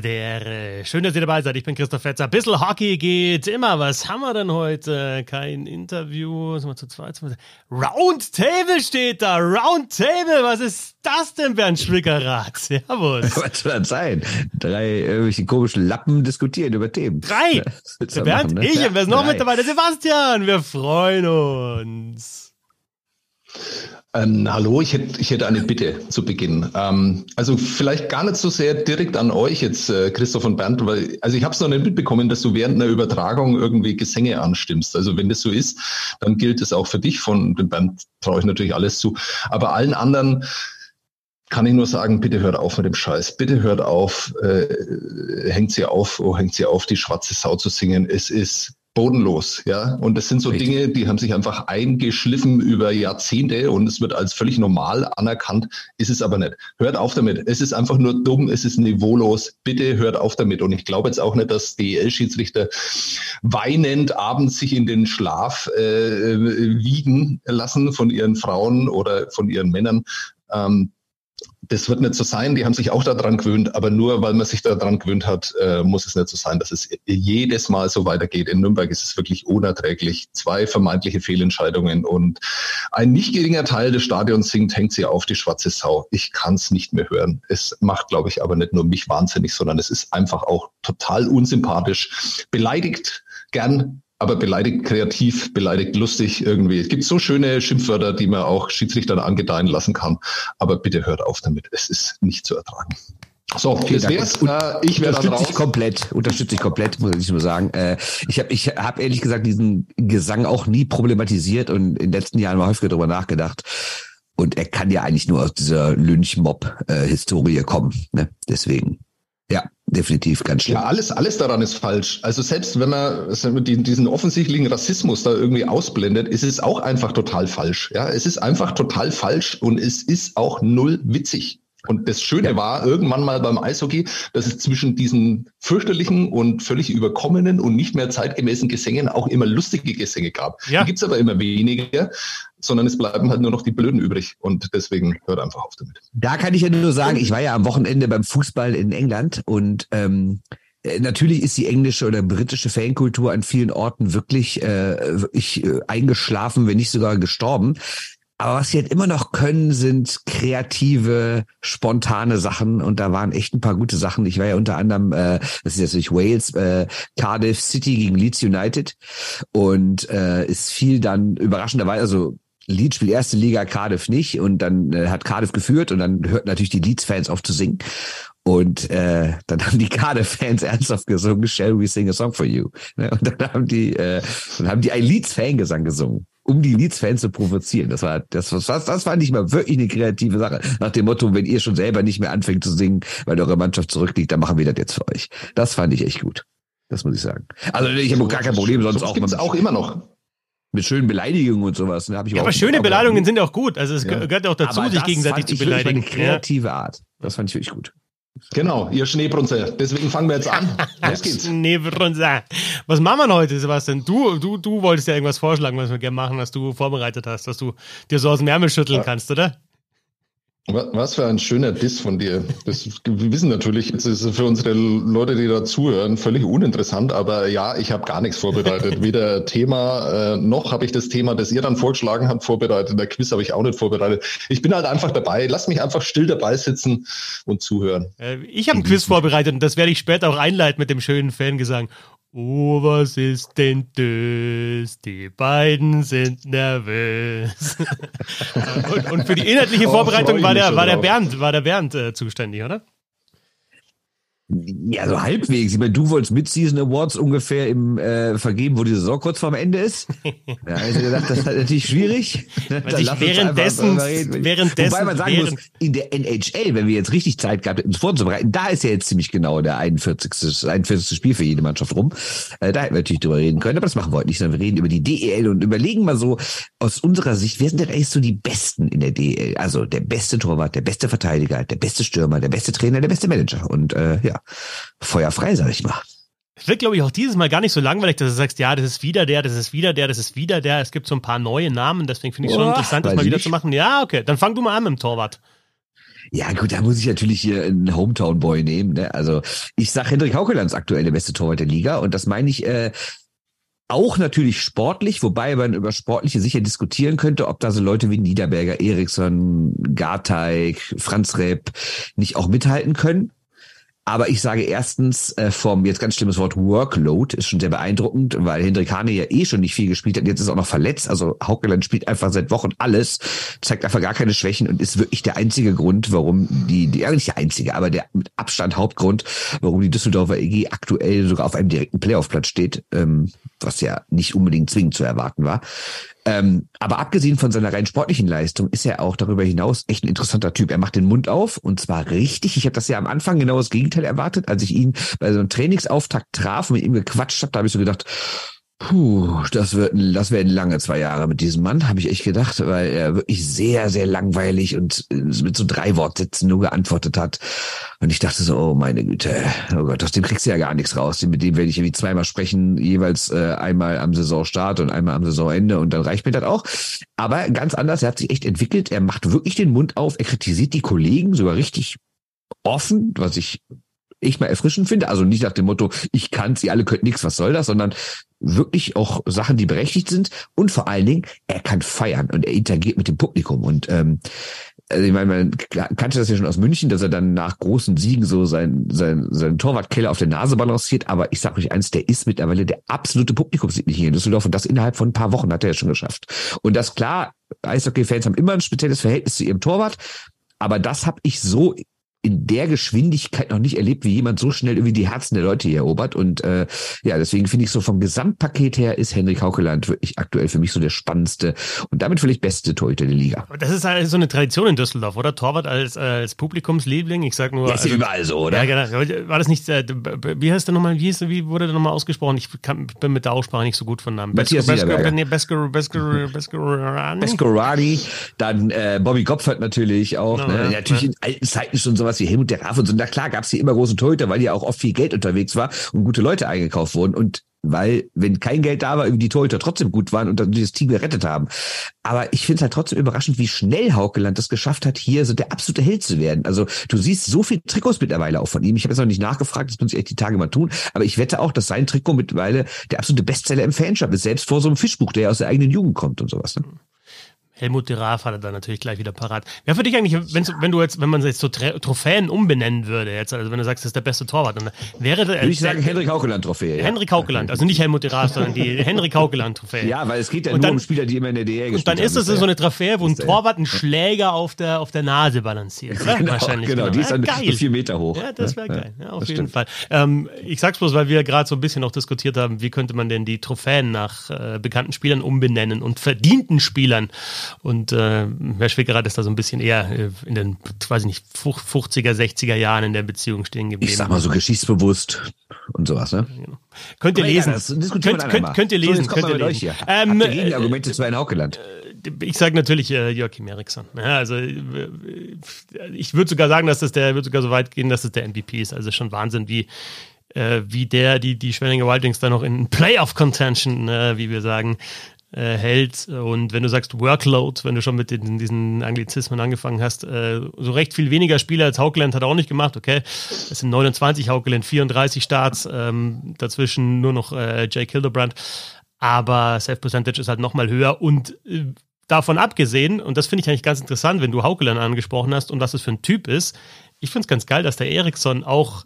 WDR. Schön, dass ihr dabei seid. Ich bin Christoph Fetzer. Bissl Hockey geht immer. Was haben wir denn heute? Kein Interview. Sind wir zu zweit? Roundtable steht da. Roundtable. Was ist das denn, Bernd Schwickerath? Servus. Was soll das sein? Drei irgendwelche komischen Lappen diskutieren über Themen. Drei. Bernd, machen, ne? ich und wer ist noch Drei. mit dabei? Der Sebastian. Wir freuen uns. Ähm, hallo, ich hätte, ich hätte eine Bitte zu Beginn. Ähm, also vielleicht gar nicht so sehr direkt an euch jetzt, äh, Christoph und Bernd, weil also ich habe es noch nicht mitbekommen, dass du während einer Übertragung irgendwie Gesänge anstimmst. Also wenn das so ist, dann gilt es auch für dich. Von dem Bernd traue ich natürlich alles zu. Aber allen anderen kann ich nur sagen, bitte hört auf mit dem Scheiß. Bitte hört auf, äh, hängt sie auf, oh, hängt sie auf, die schwarze Sau zu singen. Es ist bodenlos, ja. Und das sind so Richtig. Dinge, die haben sich einfach eingeschliffen über Jahrzehnte und es wird als völlig normal anerkannt, ist es aber nicht. Hört auf damit. Es ist einfach nur dumm, es ist niveaulos. Bitte hört auf damit. Und ich glaube jetzt auch nicht, dass DEL-Schiedsrichter weinend abends sich in den Schlaf äh, wiegen lassen von ihren Frauen oder von ihren Männern. Ähm, das wird nicht so sein, die haben sich auch daran gewöhnt, aber nur weil man sich daran gewöhnt hat, äh, muss es nicht so sein, dass es jedes Mal so weitergeht. In Nürnberg ist es wirklich unerträglich. Zwei vermeintliche Fehlentscheidungen und ein nicht geringer Teil des Stadions singt, hängt sie auf die schwarze Sau. Ich kann es nicht mehr hören. Es macht, glaube ich, aber nicht nur mich wahnsinnig, sondern es ist einfach auch total unsympathisch. Beleidigt gern aber beleidigt kreativ, beleidigt lustig irgendwie. Es gibt so schöne Schimpfwörter, die man auch Schiedsrichtern angedeihen lassen kann. Aber bitte hört auf damit. Es ist nicht zu ertragen. So, okay, das wär's. Äh, ich werde unterstütze ich komplett, unterstütze ich komplett, muss ich nur sagen. Äh, ich habe ich hab ehrlich gesagt diesen Gesang auch nie problematisiert und in den letzten Jahren mal häufiger darüber nachgedacht. Und er kann ja eigentlich nur aus dieser Lynch-Mob-Historie kommen. Ne? Deswegen. Ja, definitiv ganz schlimm. Ja, alles, alles daran ist falsch. Also selbst wenn man diesen offensichtlichen Rassismus da irgendwie ausblendet, ist es auch einfach total falsch. Ja, es ist einfach total falsch und es ist auch null witzig. Und das Schöne ja. war irgendwann mal beim Eishockey, dass es zwischen diesen fürchterlichen und völlig überkommenen und nicht mehr zeitgemäßen Gesängen auch immer lustige Gesänge gab. Ja. Die gibt's aber immer weniger, sondern es bleiben halt nur noch die Blöden übrig. Und deswegen hört einfach auf damit. Da kann ich ja nur sagen, ich war ja am Wochenende beim Fußball in England und ähm, äh, Natürlich ist die englische oder britische Fankultur an vielen Orten wirklich äh, ich, äh, eingeschlafen, wenn nicht sogar gestorben. Aber was sie halt immer noch können, sind kreative, spontane Sachen. Und da waren echt ein paar gute Sachen. Ich war ja unter anderem, äh, das ist jetzt nicht Wales, äh, Cardiff City gegen Leeds United. Und äh, ist viel dann überraschenderweise, also Leeds spielt erste Liga, Cardiff nicht. Und dann äh, hat Cardiff geführt und dann hörten natürlich die Leeds-Fans auf zu singen. Und äh, dann haben die Cardiff-Fans ernsthaft gesungen, Shall we sing a song for you? Ne, und dann haben die, äh, dann haben die ein Leeds-Fangesang gesungen um die Leeds-Fans zu provozieren. Das war, das, das, das fand ich mal wirklich eine kreative Sache. Nach dem Motto, wenn ihr schon selber nicht mehr anfängt zu singen, weil eure Mannschaft zurückliegt, dann machen wir das jetzt für euch. Das fand ich echt gut. Das muss ich sagen. Also ich habe gar kein Problem, sonst auch. Gibt's auch immer noch mit schönen Beleidigungen und sowas. Ne, ja, aber schöne Beleidigungen sind auch gut. Also es ja. gehört auch dazu, aber sich gegenseitig zu beleidigen. Das war eine kreative Art. Das fand ich wirklich gut. Genau, ihr Schneebrunzer. Deswegen fangen wir jetzt an. Los geht's. Schneebrunzer. Was machen wir heute, Sebastian? Du, du, du wolltest ja irgendwas vorschlagen, was wir gerne machen, was du vorbereitet hast, was du dir so aus dem Ärmel schütteln ja. kannst, oder? Was für ein schöner Diss von dir. Das, wir wissen natürlich, jetzt ist es für unsere Leute, die da zuhören, völlig uninteressant, aber ja, ich habe gar nichts vorbereitet. Weder Thema, äh, noch habe ich das Thema, das ihr dann vorgeschlagen habt, vorbereitet. Der Quiz habe ich auch nicht vorbereitet. Ich bin halt einfach dabei. Lass mich einfach still dabei sitzen und zuhören. Äh, ich habe ein Quiz vorbereitet und das werde ich später auch einleiten mit dem schönen Fangesang. Oh, was ist denn das? Die beiden sind nervös. und, und, für die inhaltliche oh, Vorbereitung war der, war der Bernd, war der Bernd äh, zuständig, oder? Ja, so halbwegs. Ich meine, du wolltest Mid-Season Awards ungefähr im äh, vergeben, wo die Saison kurz vorm Ende ist. Ja, also gedacht, das ist natürlich schwierig. Ich währenddessen, währenddessen, Wobei man sagen während muss, in der NHL, wenn wir jetzt richtig Zeit gehabt hätten, uns vorzubereiten, da ist ja jetzt ziemlich genau der 41. 41. Spiel für jede Mannschaft rum. Äh, da hätten wir natürlich drüber reden können, aber das machen wir heute nicht, sondern wir reden über die DEL und überlegen mal so aus unserer Sicht, wer sind denn eigentlich so die Besten in der DEL? Also der beste Torwart, der beste Verteidiger, der beste Stürmer, der beste Trainer, der beste Manager. Und äh, ja, feuerfrei, sag ich mal. Es wird, glaube ich, auch dieses Mal gar nicht so langweilig, dass du sagst, ja, das ist wieder der, das ist wieder der, das ist wieder der. Es gibt so ein paar neue Namen, deswegen finde ich es schon interessant, das mal wieder nicht. zu machen. Ja, okay, dann fang du mal an mit dem Torwart. Ja, gut, da muss ich natürlich hier einen Hometown-Boy nehmen. Ne? Also ich sag Hendrik Haukelands aktuell der beste Torwart der Liga und das meine ich äh, auch natürlich sportlich, wobei man über Sportliche sicher diskutieren könnte, ob da so Leute wie Niederberger, Eriksson, Garteig, Franz Repp nicht auch mithalten können. Aber ich sage erstens äh, vom jetzt ganz schlimmes Wort Workload ist schon sehr beeindruckend, weil Hendrik Hane ja eh schon nicht viel gespielt hat. Jetzt ist er auch noch verletzt. Also Haukeland spielt einfach seit Wochen alles, zeigt einfach gar keine Schwächen und ist wirklich der einzige Grund, warum die, die ja nicht der einzige, aber der mit Abstand Hauptgrund, warum die Düsseldorfer EG aktuell sogar auf einem direkten Playoff-Platz steht, ähm, was ja nicht unbedingt zwingend zu erwarten war. Ähm, aber abgesehen von seiner rein sportlichen Leistung ist er auch darüber hinaus echt ein interessanter Typ. Er macht den Mund auf und zwar richtig. Ich habe das ja am Anfang genau das Gegenteil erwartet, als ich ihn bei so einem Trainingsauftakt traf und mit ihm gequatscht habe. Da habe ich so gedacht, Puh, das wird, das werden lange zwei Jahre mit diesem Mann, habe ich echt gedacht, weil er wirklich sehr, sehr langweilig und äh, mit so drei Wortsätzen nur geantwortet hat. Und ich dachte so, oh meine Güte, oh Gott, aus dem kriegst du ja gar nichts raus. Mit dem werde ich irgendwie zweimal sprechen, jeweils äh, einmal am Saisonstart und einmal am Saisonende und dann reicht mir das auch. Aber ganz anders, er hat sich echt entwickelt. Er macht wirklich den Mund auf, er kritisiert die Kollegen sogar richtig offen, was ich ich mal erfrischend finde. Also nicht nach dem Motto, ich kann's, ihr alle könnt nichts, was soll das, sondern wirklich auch Sachen, die berechtigt sind. Und vor allen Dingen, er kann feiern und er interagiert mit dem Publikum. Und ähm, also ich meine, man kannte das ja schon aus München, dass er dann nach großen Siegen so sein, sein, sein Torwartkeller auf der Nase balanciert. Aber ich sage euch eins, der ist mittlerweile der absolute Publikumsliebling hier in Düsseldorf und das innerhalb von ein paar Wochen hat er ja schon geschafft. Und das klar, Eishockey-Fans haben immer ein spezielles Verhältnis zu ihrem Torwart, aber das habe ich so in der Geschwindigkeit noch nicht erlebt, wie jemand so schnell irgendwie die Herzen der Leute hier erobert. Und äh, ja, deswegen finde ich so vom Gesamtpaket her ist Henrik Haukeland wirklich aktuell für mich so der spannendste und damit vielleicht beste Torhüter der Liga. Das ist halt so eine Tradition in Düsseldorf, oder? Torwart als, äh, als Publikumsliebling. Ich sag nur. Das ist also, überall so, oder? Ja, genau. War das nicht, äh, wie heißt der nochmal, wie, hieß, wie wurde der nochmal ausgesprochen? Ich kann, bin mit der Aussprache nicht so gut von Namen. Matthias Beskorani. Beskorani. Dann äh, Bobby Kopfert natürlich auch. No, ne? ja, natürlich ja. in alten Zeiten schon sowas wie Helmut der Graf und so. Na klar gab es hier immer große Torhüter, weil ja auch oft viel Geld unterwegs war und gute Leute eingekauft wurden. Und weil, wenn kein Geld da war, irgendwie die Torhüter trotzdem gut waren und dann dieses Team gerettet haben. Aber ich finde es halt trotzdem überraschend, wie schnell Haukeland das geschafft hat, hier so der absolute Held zu werden. Also du siehst so viel Trikots mittlerweile auch von ihm. Ich habe jetzt noch nicht nachgefragt, das muss ich echt die Tage mal tun. Aber ich wette auch, dass sein Trikot mittlerweile der absolute Bestseller im Fanshop ist, selbst vor so einem Fischbuch, der aus der eigenen Jugend kommt und sowas. Ne? Helmut de Raaf hat er dann natürlich gleich wieder parat. Wer für dich eigentlich, wenn du jetzt, wenn man jetzt so Trophäen umbenennen würde, jetzt, also wenn du sagst, das ist der beste Torwart, dann wäre der. Würde ich sagen, Henrik Haukeland-Trophäe. Ja. Henrik Haukeland, also nicht Helmut de Raaf, sondern die Henrik Haukeland-Trophäe. Ja, weil es geht ja und nur dann, um Spieler, die immer in der DL gespielt Und dann ist es so eine Trophäe, wo ein Torwart einen Schläger auf der, auf der Nase balanciert. Genau, Wahrscheinlich. Genau, genau, die ist dann ja, geil. vier Meter hoch. Ja, das wäre geil. Ja, auf jeden stimmt. Fall. Ähm, ich sag's bloß, weil wir gerade so ein bisschen noch diskutiert haben, wie könnte man denn die Trophäen nach äh, bekannten Spielern umbenennen und verdienten Spielern. Und äh, Herr Schwickerath ist da so ein bisschen eher äh, in den, weiß ich nicht, 50er, 60er Jahren in der Beziehung stehen geblieben. Ich sag mal so geschichtsbewusst und sowas, ne? Genau. Könnt ihr lesen. Ja, könnt, könnt, könnt, ihr lesen. So, könnt ihr lesen. Hier. Ähm, Gegenargumente zu Herrn Haukeland. Äh, ich sage natürlich äh, Joachim Eriksson. Ja, also äh, ich würde sogar sagen, dass das der, würde sogar so weit gehen, dass es der MVP ist. Also schon Wahnsinn, wie äh, wie der die die Schwenninger Wildings da noch in Playoff Contention, äh, wie wir sagen, äh, hält. Und wenn du sagst Workload, wenn du schon mit den, diesen Anglizismen angefangen hast, äh, so recht viel weniger Spieler als Haukeland hat er auch nicht gemacht, okay. Es sind 29 Haukeland, 34 Starts, ähm, dazwischen nur noch äh, Jake Hildebrand. Aber Safe Percentage ist halt nochmal höher und äh, davon abgesehen, und das finde ich eigentlich ganz interessant, wenn du Haukeland angesprochen hast und was es für ein Typ ist, ich finde es ganz geil, dass der Eriksson auch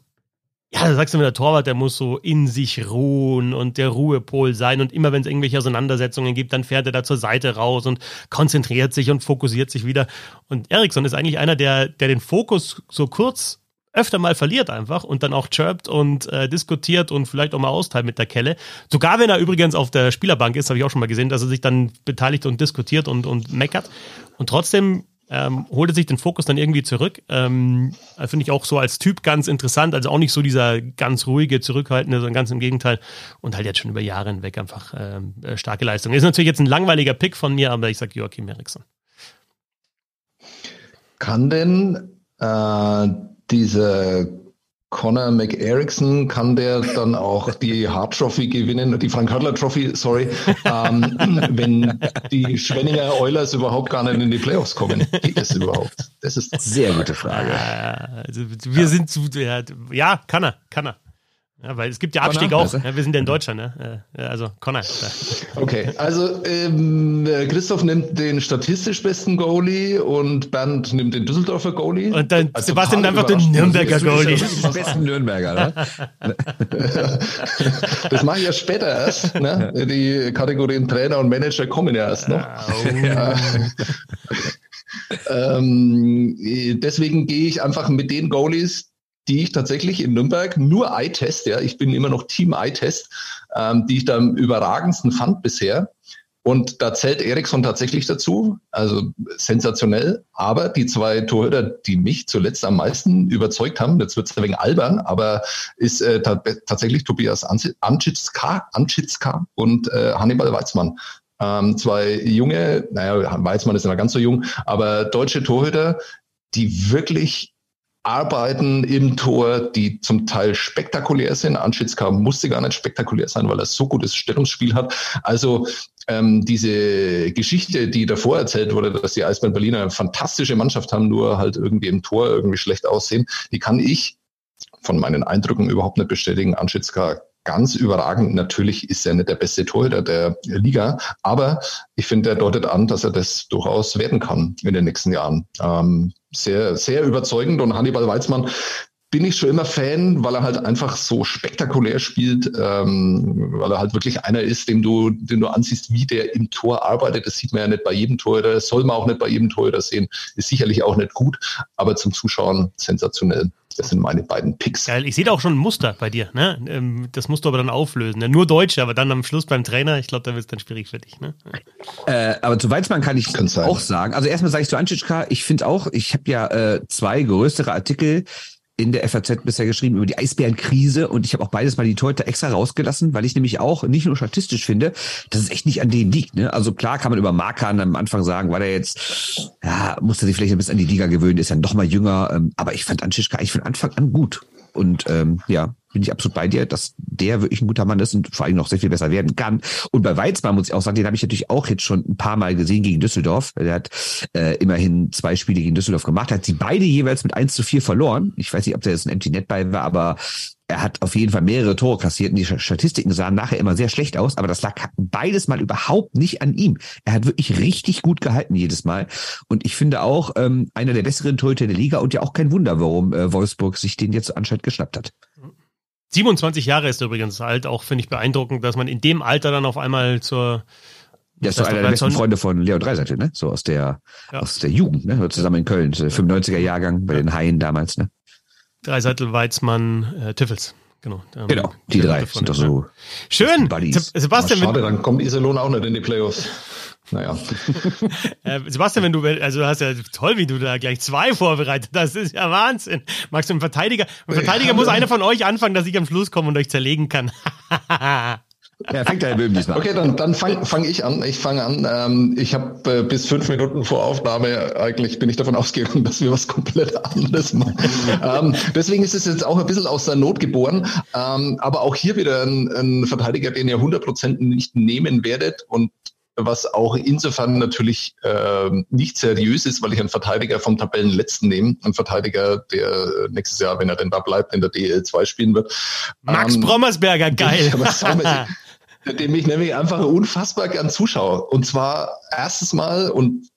ja, da sagst du mir, der Torwart, der muss so in sich ruhen und der Ruhepol sein. Und immer wenn es irgendwelche Auseinandersetzungen gibt, dann fährt er da zur Seite raus und konzentriert sich und fokussiert sich wieder. Und Eriksson ist eigentlich einer, der, der den Fokus so kurz öfter mal verliert einfach und dann auch chirpt und äh, diskutiert und vielleicht auch mal austeilt mit der Kelle. Sogar wenn er übrigens auf der Spielerbank ist, habe ich auch schon mal gesehen, dass er sich dann beteiligt und diskutiert und, und meckert. Und trotzdem ähm, holte sich den Fokus dann irgendwie zurück. Ähm, Finde ich auch so als Typ ganz interessant. Also auch nicht so dieser ganz ruhige, zurückhaltende, sondern ganz im Gegenteil. Und halt jetzt schon über Jahre hinweg einfach ähm, äh, starke Leistung. Ist natürlich jetzt ein langweiliger Pick von mir, aber ich sage Joachim Eriksson. Kann denn äh, diese Conor McErickson kann der dann auch die Hart Trophy gewinnen, die Frank Hörtler Trophy, sorry, ähm, wenn die Schwenninger Oilers überhaupt gar nicht in die Playoffs kommen. Geht das überhaupt? Das ist sehr gute Frage. Also wir ja. sind zu, ja, kann er, kann er. Ja, weil es gibt ja Abstieg Connor? auch. Ja, wir sind ja in Deutschland, ne? Also Connor. Okay, also ähm, Christoph nimmt den statistisch besten Goalie und Bernd nimmt den Düsseldorfer Goalie. Und dann also Sebastian nimmt einfach den Nürnberger Goalie. Den besten Nürnberger, ne? das mache ich ja später erst. Ne? Die Kategorien Trainer und Manager kommen ja erst noch. Oh. ähm, deswegen gehe ich einfach mit den Goalies, die ich tatsächlich in Nürnberg nur Eye-Test, ja, ich bin immer noch Team Eye-Test, ähm, die ich da am überragendsten fand bisher. Und da zählt Eriksson tatsächlich dazu, also sensationell. Aber die zwei Torhüter, die mich zuletzt am meisten überzeugt haben, jetzt wird es ein wenig albern, aber ist äh, tatsächlich Tobias Anschitska, Anschitska und äh, Hannibal Weizmann. Ähm, zwei junge, naja, Weizmann ist immer ganz so jung, aber deutsche Torhüter, die wirklich Arbeiten im Tor, die zum Teil spektakulär sind. Anschitzka musste gar nicht spektakulär sein, weil er so gutes Stellungsspiel hat. Also ähm, diese Geschichte, die davor erzählt wurde, dass die Eisbären Berliner eine fantastische Mannschaft haben, nur halt irgendwie im Tor irgendwie schlecht aussehen, die kann ich von meinen Eindrücken überhaupt nicht bestätigen. Anschitzka ganz überragend. Natürlich ist er nicht der beste Torhüter der Liga, aber ich finde, er deutet an, dass er das durchaus werden kann in den nächsten Jahren. Ähm, sehr, sehr überzeugend und Hannibal Weizmann bin ich schon immer Fan, weil er halt einfach so spektakulär spielt, ähm, weil er halt wirklich einer ist, dem du, den du ansiehst, wie der im Tor arbeitet. Das sieht man ja nicht bei jedem Torhüter, das soll man auch nicht bei jedem Torhüter sehen, ist sicherlich auch nicht gut, aber zum Zuschauen sensationell. Das sind meine beiden Picks. Geil, ich sehe da auch schon ein Muster bei dir. Ne? Ähm, das musst du aber dann auflösen. Ne? Nur Deutsche, aber dann am Schluss beim Trainer, ich glaube, da wird es dann schwierig für dich. Ne? Äh, aber zu Weizmann kann ich auch sagen. Also erstmal sage ich zu Anschitschka, ich finde auch, ich habe ja äh, zwei größere Artikel in der FAZ bisher geschrieben über die Eisbärenkrise und ich habe auch beides mal die Torhüter extra rausgelassen, weil ich nämlich auch nicht nur statistisch finde, dass es echt nicht an denen liegt. Ne? Also klar kann man über Markan am Anfang sagen, war der jetzt, ja, musste sich vielleicht ein bisschen an die Liga gewöhnen, ist ja noch mal jünger, ähm, aber ich fand Anschischka eigentlich von Anfang an gut. Und ähm, ja, bin ich absolut bei dir, dass der wirklich ein guter Mann ist und vor allem noch sehr viel besser werden kann. Und bei Weizmann muss ich auch sagen, den habe ich natürlich auch jetzt schon ein paar Mal gesehen gegen Düsseldorf. Der hat äh, immerhin zwei Spiele gegen Düsseldorf gemacht, hat sie beide jeweils mit 1 zu 4 verloren. Ich weiß nicht, ob der jetzt ein Empty Net bei war, aber er hat auf jeden Fall mehrere Tore kassiert und die Statistiken sahen nachher immer sehr schlecht aus, aber das lag beides mal überhaupt nicht an ihm. Er hat wirklich richtig gut gehalten jedes Mal und ich finde auch ähm, einer der besseren Torhüter der Liga und ja auch kein Wunder, warum äh, Wolfsburg sich den jetzt anscheinend geschnappt hat. 27 Jahre ist er übrigens alt, auch finde ich beeindruckend, dass man in dem Alter dann auf einmal zur der ist doch einer der besten Freunde von Leo Dreiseitel, ne? So aus der, ja. aus der Jugend, ne? Zusammen in Köln, 95er Jahrgang bei den Haien damals, ne? Dreiseitel, Weizmann, äh, Tiffels. Genau, ähm, genau, die drei sind doch so. Schön. Sebastian, schade, dann kommt Iserlohn auch nicht in die Playoffs. Naja. äh, Sebastian, wenn du, also du hast ja toll, wie du da gleich zwei vorbereitet hast. Das ist ja Wahnsinn. Magst du einen Verteidiger? Ein Verteidiger ja, muss einer von euch anfangen, dass ich am Schluss komme und euch zerlegen kann. Ja, fängt der Böhm diesmal. Okay, dann, dann fange fang ich an. Ich fange an. Ähm, ich habe äh, bis fünf Minuten vor Aufnahme eigentlich bin ich davon ausgegangen, dass wir was komplett anderes machen. ähm, deswegen ist es jetzt auch ein bisschen aus der Not geboren. Ähm, aber auch hier wieder ein, ein Verteidiger, den ihr 100% nicht nehmen werdet und was auch insofern natürlich äh, nicht seriös ist, weil ich einen Verteidiger vom Tabellenletzten nehme, einen Verteidiger, der nächstes Jahr, wenn er denn da bleibt, in der DL2 spielen wird. Max ähm, Brommersberger, geil. dem ich nämlich einfach unfassbar gern zuschaue. Und zwar erstes Mal und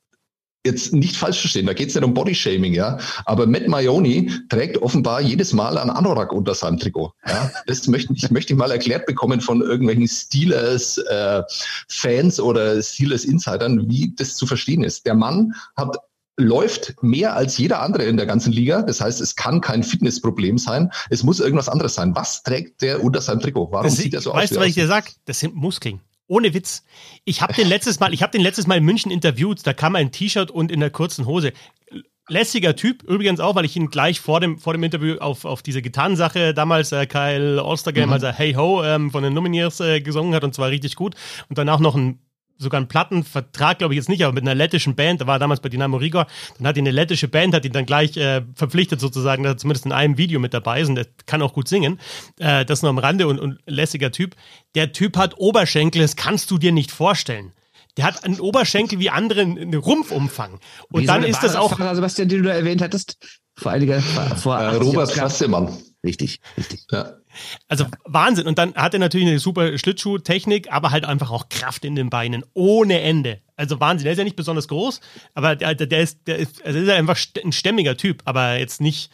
jetzt nicht falsch verstehen, da geht es nicht um Bodyshaming, ja. Aber Matt Maioni trägt offenbar jedes Mal einen Anorak unter seinem Trikot. Ja? Das möchte ich, möchte ich mal erklärt bekommen von irgendwelchen Steelers-Fans äh, oder Steelers-Insidern, wie das zu verstehen ist. Der Mann hat läuft mehr als jeder andere in der ganzen Liga. Das heißt, es kann kein Fitnessproblem sein. Es muss irgendwas anderes sein. Was trägt der unter seinem Trikot? Warum das sieht er so weißt aus? Weißt du, was ich dir sag? Das sind Muskeln. Ohne Witz. Ich habe den letztes Mal, ich habe den letztes Mal in München interviewt. Da kam ein T-Shirt und in der kurzen Hose. Lässiger Typ, übrigens auch, weil ich ihn gleich vor dem, vor dem Interview auf, auf diese Gitarrensache damals äh, Kyle All-Star Game, mhm. als er Hey Ho ähm, von den Lumineers äh, gesungen hat und zwar richtig gut. Und danach noch ein sogar einen Plattenvertrag, glaube ich jetzt nicht, aber mit einer lettischen Band, da war er damals bei Dynamo Riga, dann hat ihn eine lettische Band, hat ihn dann gleich äh, verpflichtet sozusagen, dass er zumindest in einem Video mit dabei ist und der kann auch gut singen. Äh, das noch am Rande und, und lässiger Typ. Der Typ hat Oberschenkel, das kannst du dir nicht vorstellen. Der hat einen Oberschenkel wie andere einen Rumpfumfang. Und Wie dann so ist das auch. Sebastian, den du da erwähnt hattest, vor einiger, vor Äh, 80 Robert Jahren. Fassemann. Richtig, richtig. Ja. Also Wahnsinn. Und dann hat er natürlich eine super Schlittschuhtechnik, aber halt einfach auch Kraft in den Beinen. Ohne Ende. Also Wahnsinn. Der ist ja nicht besonders groß, aber der, der, ist, der ist, also ist einfach ein stämmiger Typ, aber jetzt nicht,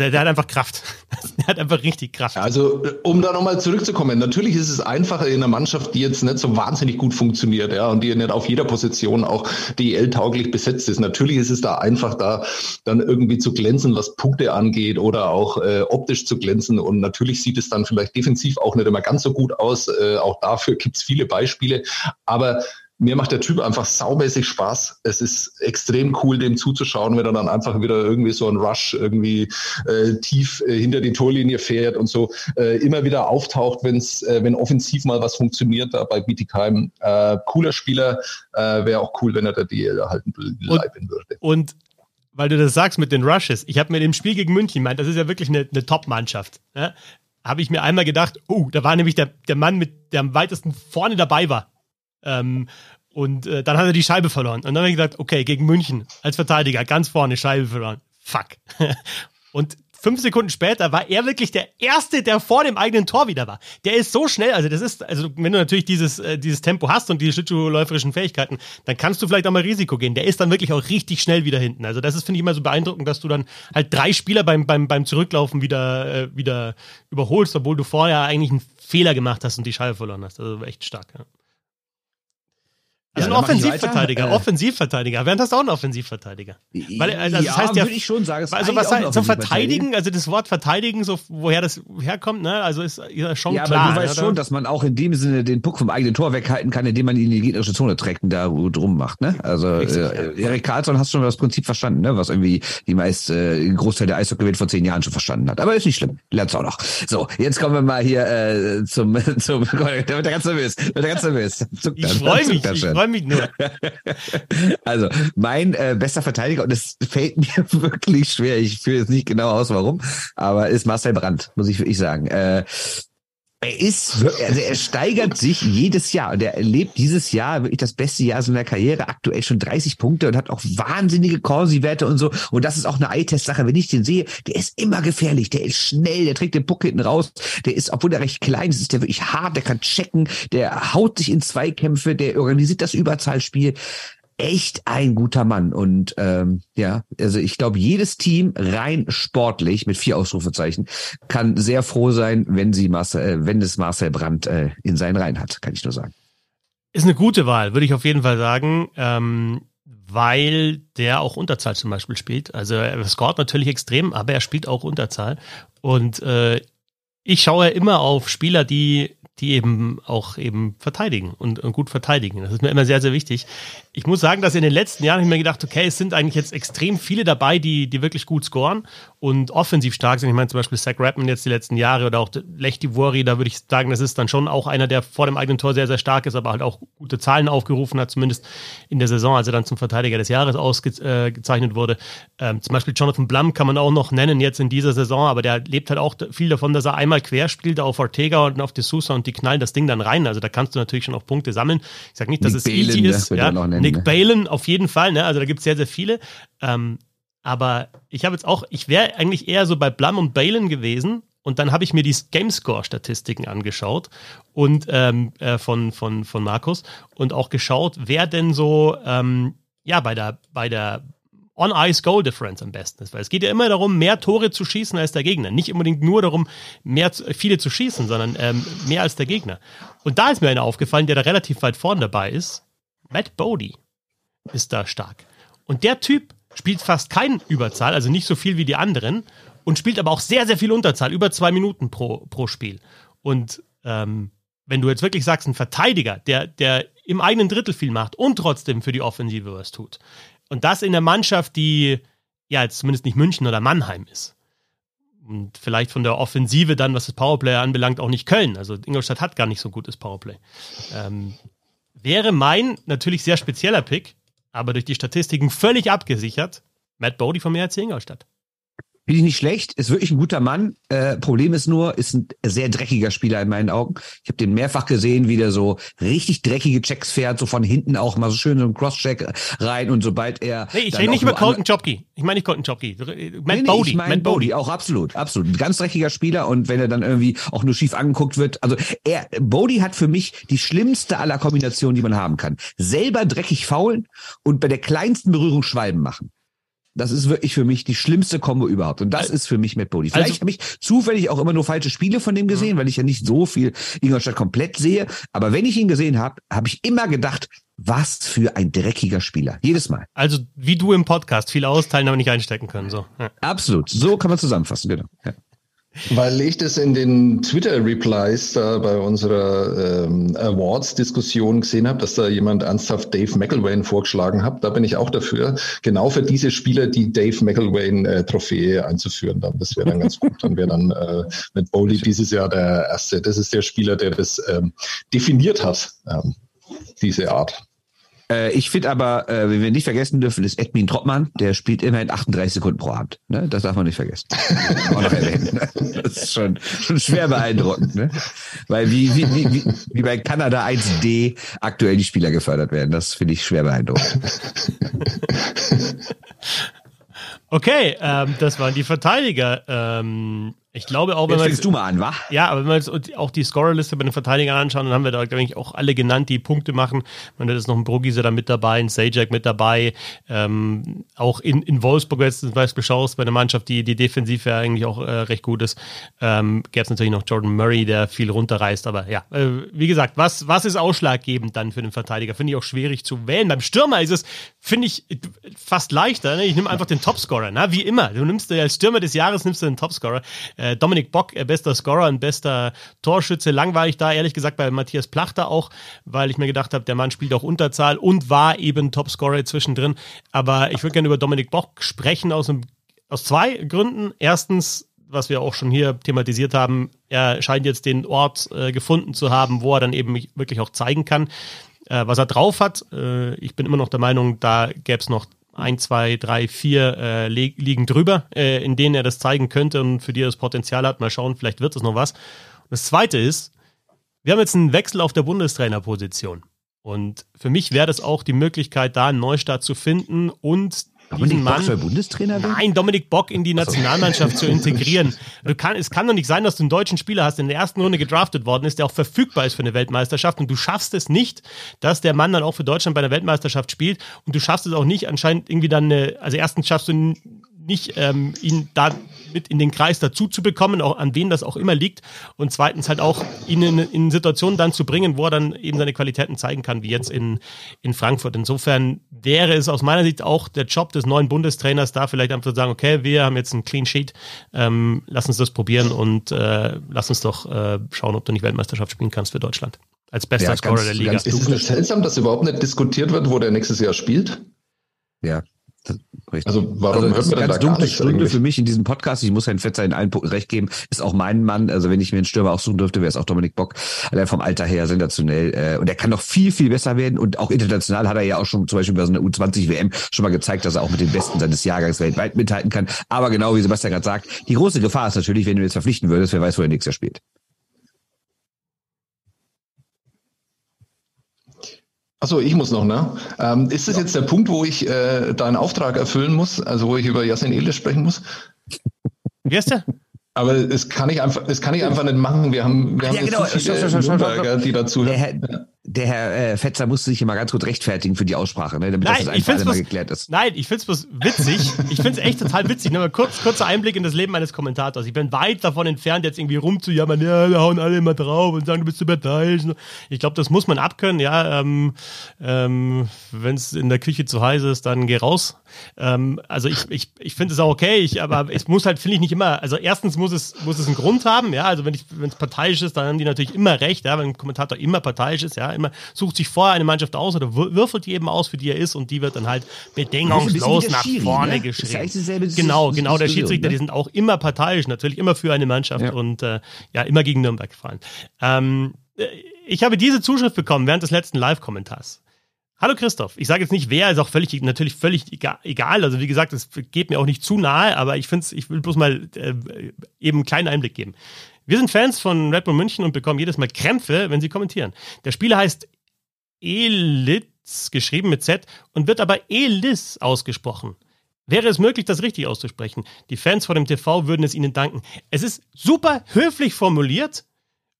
also der hat einfach Kraft. der hat einfach richtig Kraft. Also, um da nochmal zurückzukommen, natürlich ist es einfacher in einer Mannschaft, die jetzt nicht so wahnsinnig gut funktioniert, ja, und die nicht auf jeder Position auch DL-tauglich besetzt ist. Natürlich ist es da einfach, da dann irgendwie zu glänzen, was Punkte angeht oder auch äh, optisch zu glänzen. Und natürlich sieht es dann vielleicht defensiv auch nicht immer ganz so gut aus. Äh, auch dafür gibt es viele Beispiele. Aber mir macht der Typ einfach saumäßig Spaß. Es ist extrem cool, dem zuzuschauen, wenn er dann einfach wieder irgendwie so ein Rush irgendwie äh, tief äh, hinter die Torlinie fährt und so äh, immer wieder auftaucht, wenn's, äh, wenn offensiv mal was funktioniert da bei Bietigheim. Äh, cooler Spieler, äh, wäre auch cool, wenn er der DL erhalten bleiben würde. Und weil du das sagst mit den Rushes, ich habe mir dem Spiel gegen München gemeint, das ist ja wirklich eine, eine Top-Mannschaft. Ja? Habe ich mir einmal gedacht, oh, da war nämlich der, der Mann, mit, der am weitesten vorne dabei war. Ähm, und äh, dann hat er die Scheibe verloren. Und dann habe ich gesagt, okay, gegen München als Verteidiger, ganz vorne, Scheibe verloren. Fuck. und fünf Sekunden später war er wirklich der Erste, der vor dem eigenen Tor wieder war. Der ist so schnell, also das ist, also wenn du natürlich dieses, äh, dieses Tempo hast und diese schlittschuhläuferischen Fähigkeiten, dann kannst du vielleicht auch mal Risiko gehen. Der ist dann wirklich auch richtig schnell wieder hinten. Also das ist, finde ich, immer so beeindruckend, dass du dann halt drei Spieler beim, beim, beim Zurücklaufen wieder, äh, wieder überholst, obwohl du vorher eigentlich einen Fehler gemacht hast und die Scheibe verloren hast. Also echt stark, ja. Also Ja, ein ich Offensivverteidiger. Äh, Offensivverteidiger. Während hast du auch einen Offensivverteidiger. Weil, also das ja, heißt ja, würde ich schon sagen. es ist also was auch ein heißt, so verteidigen, also das Wort verteidigen, so woher das herkommt, ne? Also ist ja schon Ja, klar. aber du weißt oder? schon, dass man auch in dem Sinne den Puck vom eigenen Tor weghalten kann, indem man ihn in die gegnerische Zone trägt und da drum macht, ne? Also Richtig, äh, Erik Karlsson hast schon das Prinzip verstanden, ne? Was irgendwie die meist äh, ein Großteil der Eishockey-Welt vor zehn Jahren schon verstanden hat. Aber ist nicht schlimm, lernst auch noch. So, jetzt kommen wir mal hier äh, zum zum. Da wird ganz nervös, wird ganz nervös. Zuckt ich dann, freue zuckt mich, ich. Freue mich nur. Also, mein äh, bester Verteidiger, und es fällt mir wirklich schwer, ich führe jetzt nicht genau aus, warum, aber ist Marcel Brandt, muss ich wirklich sagen. Äh, er ist, also er steigert sich jedes Jahr. Und er erlebt dieses Jahr wirklich das beste Jahr seiner Karriere, aktuell schon 30 Punkte und hat auch wahnsinnige Corsi-Werte und so. Und das ist auch eine Eye-Test-Sache. Wenn ich den sehe, der ist immer gefährlich, der ist schnell, der trägt den Puck hinten raus, der ist, obwohl er recht klein ist, ist der wirklich hart, der kann checken, der haut sich in Zweikämpfe, der organisiert das Überzahlspiel echt ein guter Mann. Und ähm, ja, also ich glaube, jedes Team rein sportlich mit vier Ausrufezeichen kann sehr froh sein, wenn sie Marcel, äh, wenn es Marcel Brandt äh, in seinen Reihen hat, kann ich nur sagen. Ist eine gute Wahl, würde ich auf jeden Fall sagen, ähm, weil der auch Unterzahl zum Beispiel spielt. Also er scoret natürlich extrem, aber er spielt auch Unterzahl. Und äh, ich schaue immer auf Spieler, die die eben auch eben verteidigen und, und gut verteidigen. Das ist mir immer sehr, sehr wichtig. Ich muss sagen, dass in den letzten Jahren habe ich mir gedacht, okay, es sind eigentlich jetzt extrem viele dabei, die, die wirklich gut scoren und offensiv stark sind. Ich meine zum Beispiel Zach Rapman jetzt die letzten Jahre oder auch Lechty Wori, da würde ich sagen, das ist dann schon auch einer, der vor dem eigenen Tor sehr, sehr stark ist, aber halt auch gute Zahlen aufgerufen hat, zumindest in der Saison, als er dann zum Verteidiger des Jahres ausgezeichnet äh, wurde. Ähm, zum Beispiel Jonathan Blum kann man auch noch nennen jetzt in dieser Saison, aber der lebt halt auch viel davon, dass er einmal quer spielt auf Ortega und auf De Sousa und die knallen das Ding dann rein. Also da kannst du natürlich schon auch Punkte sammeln. Ich sage nicht, dass Nick es Balin, easy ne, ist. Ja, Nick ne? Balin auf jeden Fall. Ne? Also da gibt es sehr, sehr viele. Ähm, aber ich habe jetzt auch, ich wäre eigentlich eher so bei Blum und Balin gewesen. Und dann habe ich mir die Gamescore-Statistiken angeschaut und ähm, äh, von, von, von Markus und auch geschaut, wer denn so ähm, ja bei der, bei der On-Ice-Goal-Difference am besten ist. Weil es geht ja immer darum, mehr Tore zu schießen als der Gegner. Nicht unbedingt nur darum, mehr viele zu schießen, sondern ähm, mehr als der Gegner. Und da ist mir einer aufgefallen, der da relativ weit vorn dabei ist. Matt Bodie ist da stark. Und der Typ spielt fast kein Überzahl, also nicht so viel wie die anderen, und spielt aber auch sehr, sehr viel Unterzahl, über zwei Minuten pro, pro Spiel. Und ähm, wenn du jetzt wirklich sagst, ein Verteidiger, der, der im eigenen Drittel viel macht und trotzdem für die Offensive was tut, und das in der Mannschaft, die ja jetzt zumindest nicht München oder Mannheim ist. Und vielleicht von der Offensive dann, was das Powerplay anbelangt, auch nicht Köln. Also Ingolstadt hat gar nicht so gutes Powerplay. Ähm, wäre mein natürlich sehr spezieller Pick, aber durch die Statistiken völlig abgesichert, Matt Bodie vom ERC Ingolstadt. Finde ich nicht schlecht, ist wirklich ein guter Mann. Äh, Problem ist nur, ist ein sehr dreckiger Spieler in meinen Augen. Ich habe den mehrfach gesehen, wie der so richtig dreckige Checks fährt, so von hinten auch mal so schön so ein Cross-Check rein und sobald er. Nee, ich rede nicht über Colton Chopke. Ich meine nicht Colton Chopke. Matt nee, nee, Bodie. Ich mein Matt Bodie, auch absolut, absolut. Ein ganz dreckiger Spieler und wenn er dann irgendwie auch nur schief angeguckt wird. Also er, Bodie hat für mich die schlimmste aller Kombinationen, die man haben kann. Selber dreckig faulen und bei der kleinsten Berührung Schwalben machen. Das ist wirklich für mich die schlimmste Kombo überhaupt. Und das ist für mich Matt Bodie. Vielleicht also, habe ich zufällig auch immer nur falsche Spiele von dem gesehen, weil ich ja nicht so viel Ingolstadt komplett sehe. Aber wenn ich ihn gesehen habe, habe ich immer gedacht, was für ein dreckiger Spieler. Jedes Mal. Also wie du im Podcast viel austeilen, aber nicht einstecken können. So. Ja. Absolut. So kann man zusammenfassen, genau. Ja. Weil ich das in den Twitter-Replies da bei unserer ähm, Awards-Diskussion gesehen habe, dass da jemand ernsthaft Dave McElwain vorgeschlagen hat. Da bin ich auch dafür, genau für diese Spieler die Dave McElwain-Trophäe äh, einzuführen. Dann. Das wäre dann ganz gut. Dann wäre dann äh, mit Bowley dieses Jahr der erste. Das ist der Spieler, der das ähm, definiert hat, ähm, diese Art. Äh, ich finde aber, äh, wenn wir nicht vergessen dürfen, ist Edmin Troppmann, der spielt immerhin 38 Sekunden pro Abend. Ne? Das darf man nicht vergessen. Ne? Das ist schon, schon schwer beeindruckend. Ne? Weil wie, wie, wie, wie bei Kanada 1D aktuell die Spieler gefördert werden. Das finde ich schwer beeindruckend. Okay, ähm, das waren die Verteidiger. Ähm, ich glaube auch, wenn man. du mal an, wa? Ja, aber wenn wir uns auch die Scorerliste bei den Verteidigern anschauen, dann haben wir da, glaube ich, auch alle genannt, die Punkte machen. Man hat jetzt noch ein Brugise da mit dabei, ein Sajak mit dabei. Ähm, auch in, in Wolfsburg, wenn du zum Beispiel schaust, bei einer Mannschaft, die, die defensiv ja eigentlich auch äh, recht gut ist, ähm, gäbe es natürlich noch Jordan Murray, der viel runterreißt. Aber ja, äh, wie gesagt, was, was ist ausschlaggebend dann für den Verteidiger? Finde ich auch schwierig zu wählen. Beim Stürmer ist es, finde ich, fast leichter. Ne? Ich nehme einfach den Topscorer, ne? wie immer. Du nimmst als Stürmer des Jahres nimmst du den Topscorer. Äh, Dominik Bock, äh, bester Scorer und bester Torschütze. Langweilig da, ehrlich gesagt, bei Matthias Plachter auch, weil ich mir gedacht habe, der Mann spielt auch Unterzahl und war eben Topscorer zwischendrin. Aber ich würde gerne über Dominik Bock sprechen aus, einem, aus zwei Gründen. Erstens, was wir auch schon hier thematisiert haben, er scheint jetzt den Ort äh, gefunden zu haben, wo er dann eben wirklich auch zeigen kann, äh, was er drauf hat. Äh, ich bin immer noch der Meinung, da gäbe es noch ein, zwei, drei, vier äh, liegen drüber, äh, in denen er das zeigen könnte und für die er das Potenzial hat. Mal schauen, vielleicht wird es noch was. Und das Zweite ist, wir haben jetzt einen Wechsel auf der Bundestrainerposition. Und für mich wäre das auch die Möglichkeit, da einen Neustart zu finden und Dominik Mann, Bock soll Bundestrainer werden? Nein, Dominik Bock in die Nationalmannschaft zu integrieren. Du kann, es kann doch nicht sein, dass du einen deutschen Spieler hast, der in der ersten Runde gedraftet worden ist, der auch verfügbar ist für eine Weltmeisterschaft und du schaffst es nicht, dass der Mann dann auch für Deutschland bei einer Weltmeisterschaft spielt und du schaffst es auch nicht anscheinend irgendwie dann, eine, also erstens schaffst du nicht, ähm, ihn da mit in den Kreis dazu zu bekommen, auch an wen das auch immer liegt. Und zweitens halt auch ihn in, in Situationen dann zu bringen, wo er dann eben seine Qualitäten zeigen kann, wie jetzt in, in Frankfurt. Insofern wäre es aus meiner Sicht auch der Job des neuen Bundestrainers da vielleicht einfach zu sagen, okay, wir haben jetzt einen Clean Sheet, ähm, lass uns das probieren und äh, lass uns doch äh, schauen, ob du nicht Weltmeisterschaft spielen kannst für Deutschland. Als bester ja, Scorer der Liga. Ganz ist es nicht seltsam, dass überhaupt nicht diskutiert wird, wo der nächstes Jahr spielt? Ja, Richtig. Also warum also, hört man ganz da dunkle Stunde für mich in diesem Podcast. Ich muss Herrn Fetzer in allen Punkten recht geben. Ist auch mein Mann. Also wenn ich mir einen Stürmer aussuchen dürfte, wäre es auch Dominik Bock. Allein vom Alter her sensationell. Äh, und er kann noch viel, viel besser werden. Und auch international hat er ja auch schon zum Beispiel bei so einer U20-WM schon mal gezeigt, dass er auch mit den Besten seines Jahrgangs weltweit mithalten kann. Aber genau wie Sebastian gerade sagt, die große Gefahr ist natürlich, wenn du jetzt verpflichten würdest, wer weiß, wo er nächstes Jahr spielt. Achso, ich muss noch, ne? Ähm, ist das ja. jetzt der Punkt, wo ich äh, deinen Auftrag erfüllen muss, also wo ich über Yasin Elis sprechen muss? Wie heißt der? Aber es kann ich einfach, es kann ich einfach nicht machen. Wir haben, wir haben ja, genau. so viele stopp, stopp, stopp, die dazu. Der der Herr äh, Fetzer musste sich immer ganz gut rechtfertigen für die Aussprache, ne, damit nein, das ich einfach mal geklärt ist. Nein, ich finde es witzig. ich finde es echt total witzig. Nur mal kurz, kurzer Einblick in das Leben eines Kommentators. Ich bin weit davon entfernt, jetzt irgendwie rumzujammern, ja, wir hauen alle immer drauf und sagen, du bist überteilt. Ich glaube, das muss man abkönnen, ja. Ähm, ähm, Wenn es in der Küche zu heiß ist, dann geh raus. Ähm, also ich, ich, ich finde es auch okay, ich, aber es muss halt, finde ich, nicht immer, also erstens muss es, muss es einen Grund haben, ja. Also wenn es parteiisch ist, dann haben die natürlich immer recht, ja, wenn ein Kommentator immer parteiisch ist, ja, immer sucht sich vorher eine Mannschaft aus oder würfelt die eben aus, für die er ist und die wird dann halt bedingungslos nach Schiri, vorne ne? geschrieben. genau, genau, der Schiedsrichter, ne? die sind auch immer parteiisch, natürlich immer für eine Mannschaft ja. und äh, ja, immer gegen Nürnberg gefallen. Ähm, äh, ich habe diese Zuschrift bekommen während des letzten Live-Kommentars. Hallo Christoph, ich sage jetzt nicht wer, ist auch völlig, natürlich völlig egal. Also wie gesagt, es geht mir auch nicht zu nahe, aber ich finde ich will bloß mal äh, eben einen kleinen Einblick geben. Wir sind Fans von Red Bull München und bekommen jedes Mal Krämpfe, wenn sie kommentieren. Der Spieler heißt Elitz, geschrieben mit Z, und wird aber Elis ausgesprochen. Wäre es möglich, das richtig auszusprechen? Die Fans vor dem TV würden es ihnen danken. Es ist super höflich formuliert,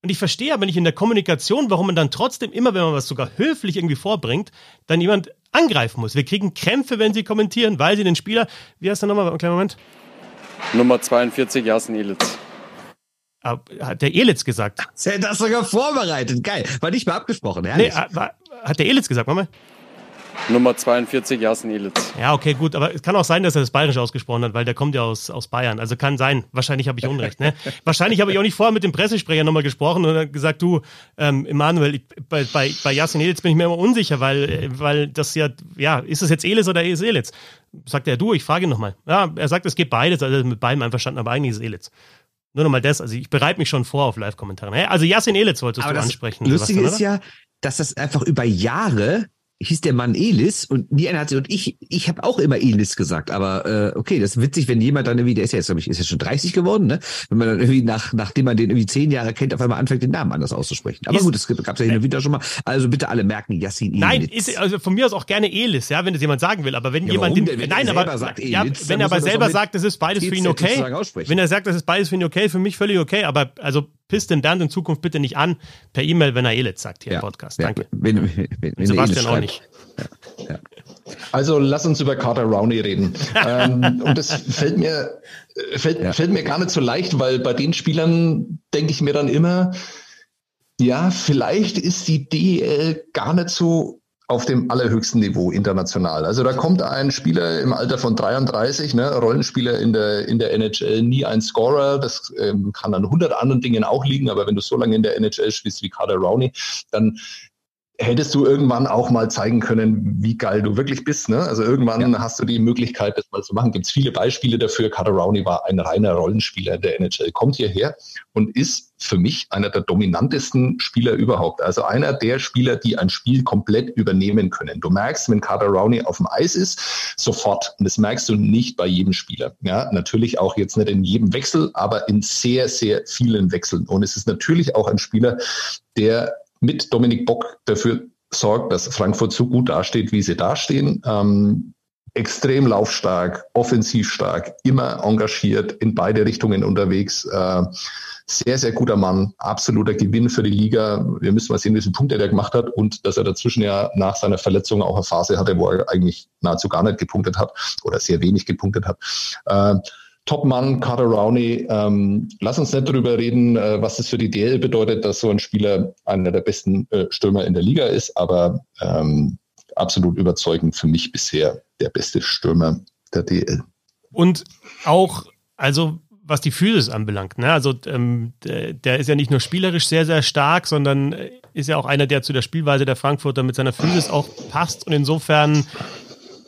und ich verstehe aber nicht in der Kommunikation, warum man dann trotzdem immer, wenn man was sogar höflich irgendwie vorbringt, dann jemand angreifen muss. Wir kriegen Krämpfe, wenn sie kommentieren, weil sie den Spieler, wie heißt der nochmal, einen kleinen Moment? Nummer 42, Jasen Elitz. Ah, hat der Elitz gesagt? Er hat das sogar vorbereitet. Geil. War nicht mal abgesprochen. Herrlich. Nee, hat der Elitz gesagt, Mama? Nummer 42, Jasen Elitz. Ja, okay, gut. Aber es kann auch sein, dass er das bayerisch ausgesprochen hat, weil der kommt ja aus, aus Bayern. Also kann sein. Wahrscheinlich habe ich Unrecht. Ne? Wahrscheinlich habe ich auch nicht vorher mit dem Pressesprecher nochmal gesprochen und gesagt, du, ähm, Emanuel, bei, bei, bei Jasin Elitz bin ich mir immer unsicher, weil, weil das ja, ja, ist es jetzt Elitz oder ist Elitz? Sagt er, du, ich frage ihn nochmal. Ja, er sagt, es geht beides, also mit beidem einverstanden, aber eigentlich ist es Elitz. Nur nochmal das, also ich bereite mich schon vor auf Live-Kommentare. Also Jasin Elitz wolltest aber du ansprechen. Lustige ist ja, dass das einfach über Jahre hieß der Mann Elis und nie einer hat sie und ich ich habe auch immer Elis gesagt, aber äh, okay, das ist witzig, wenn jemand dann irgendwie, der ist ja jetzt glaube ich ist ja schon 30 geworden, ne? Wenn man dann irgendwie nach nachdem man den irgendwie zehn Jahre kennt, auf einmal anfängt den Namen anders auszusprechen. Aber ist, gut, es gab ja hin und wieder schon mal. Also bitte alle merken, Yassin Elis. Nein, ist also von mir aus auch gerne Elis, ja, wenn das jemand sagen will, aber wenn ja, jemand den, wenn nein, aber sagt Elis, ja, wenn er aber selber sagt, das ist beides für ihn okay. Wenn er sagt, das ist beides für ihn okay, für mich völlig okay, aber also pisst den Bernd in Zukunft bitte nicht an per E-Mail, wenn er Elitz sagt hier ja, im Podcast. Danke. Ja, wenn, wenn, wenn Sebastian auch nicht. Ja, also lass uns über Carter Rowney reden. ähm, und das fällt mir, fällt, fällt mir gar nicht so leicht, weil bei den Spielern denke ich mir dann immer, ja, vielleicht ist die DL gar nicht so auf dem allerhöchsten Niveau international. Also da kommt ein Spieler im Alter von 33, ne, Rollenspieler in der, in der NHL, nie ein Scorer. Das ähm, kann an hundert anderen Dingen auch liegen, aber wenn du so lange in der NHL spielst wie Carter Rowney, dann hättest du irgendwann auch mal zeigen können, wie geil du wirklich bist. Ne? Also irgendwann ja. hast du die Möglichkeit, das mal zu machen. Gibt es viele Beispiele dafür. Carter Rowney war ein reiner Rollenspieler der NHL, kommt hierher und ist für mich einer der dominantesten Spieler überhaupt. Also einer der Spieler, die ein Spiel komplett übernehmen können. Du merkst, wenn Carter Rowney auf dem Eis ist, sofort. Und das merkst du nicht bei jedem Spieler. Ja, natürlich auch jetzt nicht in jedem Wechsel, aber in sehr, sehr vielen Wechseln. Und es ist natürlich auch ein Spieler, der mit Dominik Bock dafür sorgt, dass Frankfurt so gut dasteht, wie sie dastehen. Ähm, extrem laufstark, offensiv stark, immer engagiert, in beide Richtungen unterwegs. Äh, sehr, sehr guter Mann, absoluter Gewinn für die Liga. Wir müssen mal sehen, wie viele Punkte er gemacht hat und dass er dazwischen ja nach seiner Verletzung auch eine Phase hatte, wo er eigentlich nahezu gar nicht gepunktet hat oder sehr wenig gepunktet hat. Äh, Top-Mann, Carter Rowney. Ähm, lass uns nicht darüber reden, äh, was das für die DL bedeutet, dass so ein Spieler einer der besten äh, Stürmer in der Liga ist, aber ähm, absolut überzeugend für mich bisher der beste Stürmer der DL. Und auch, also was die Physis anbelangt, ne? also ähm, der, der, ist ja nicht nur spielerisch sehr, sehr stark, sondern ist ja auch einer, der zu der Spielweise der Frankfurter mit seiner Physis auch passt und insofern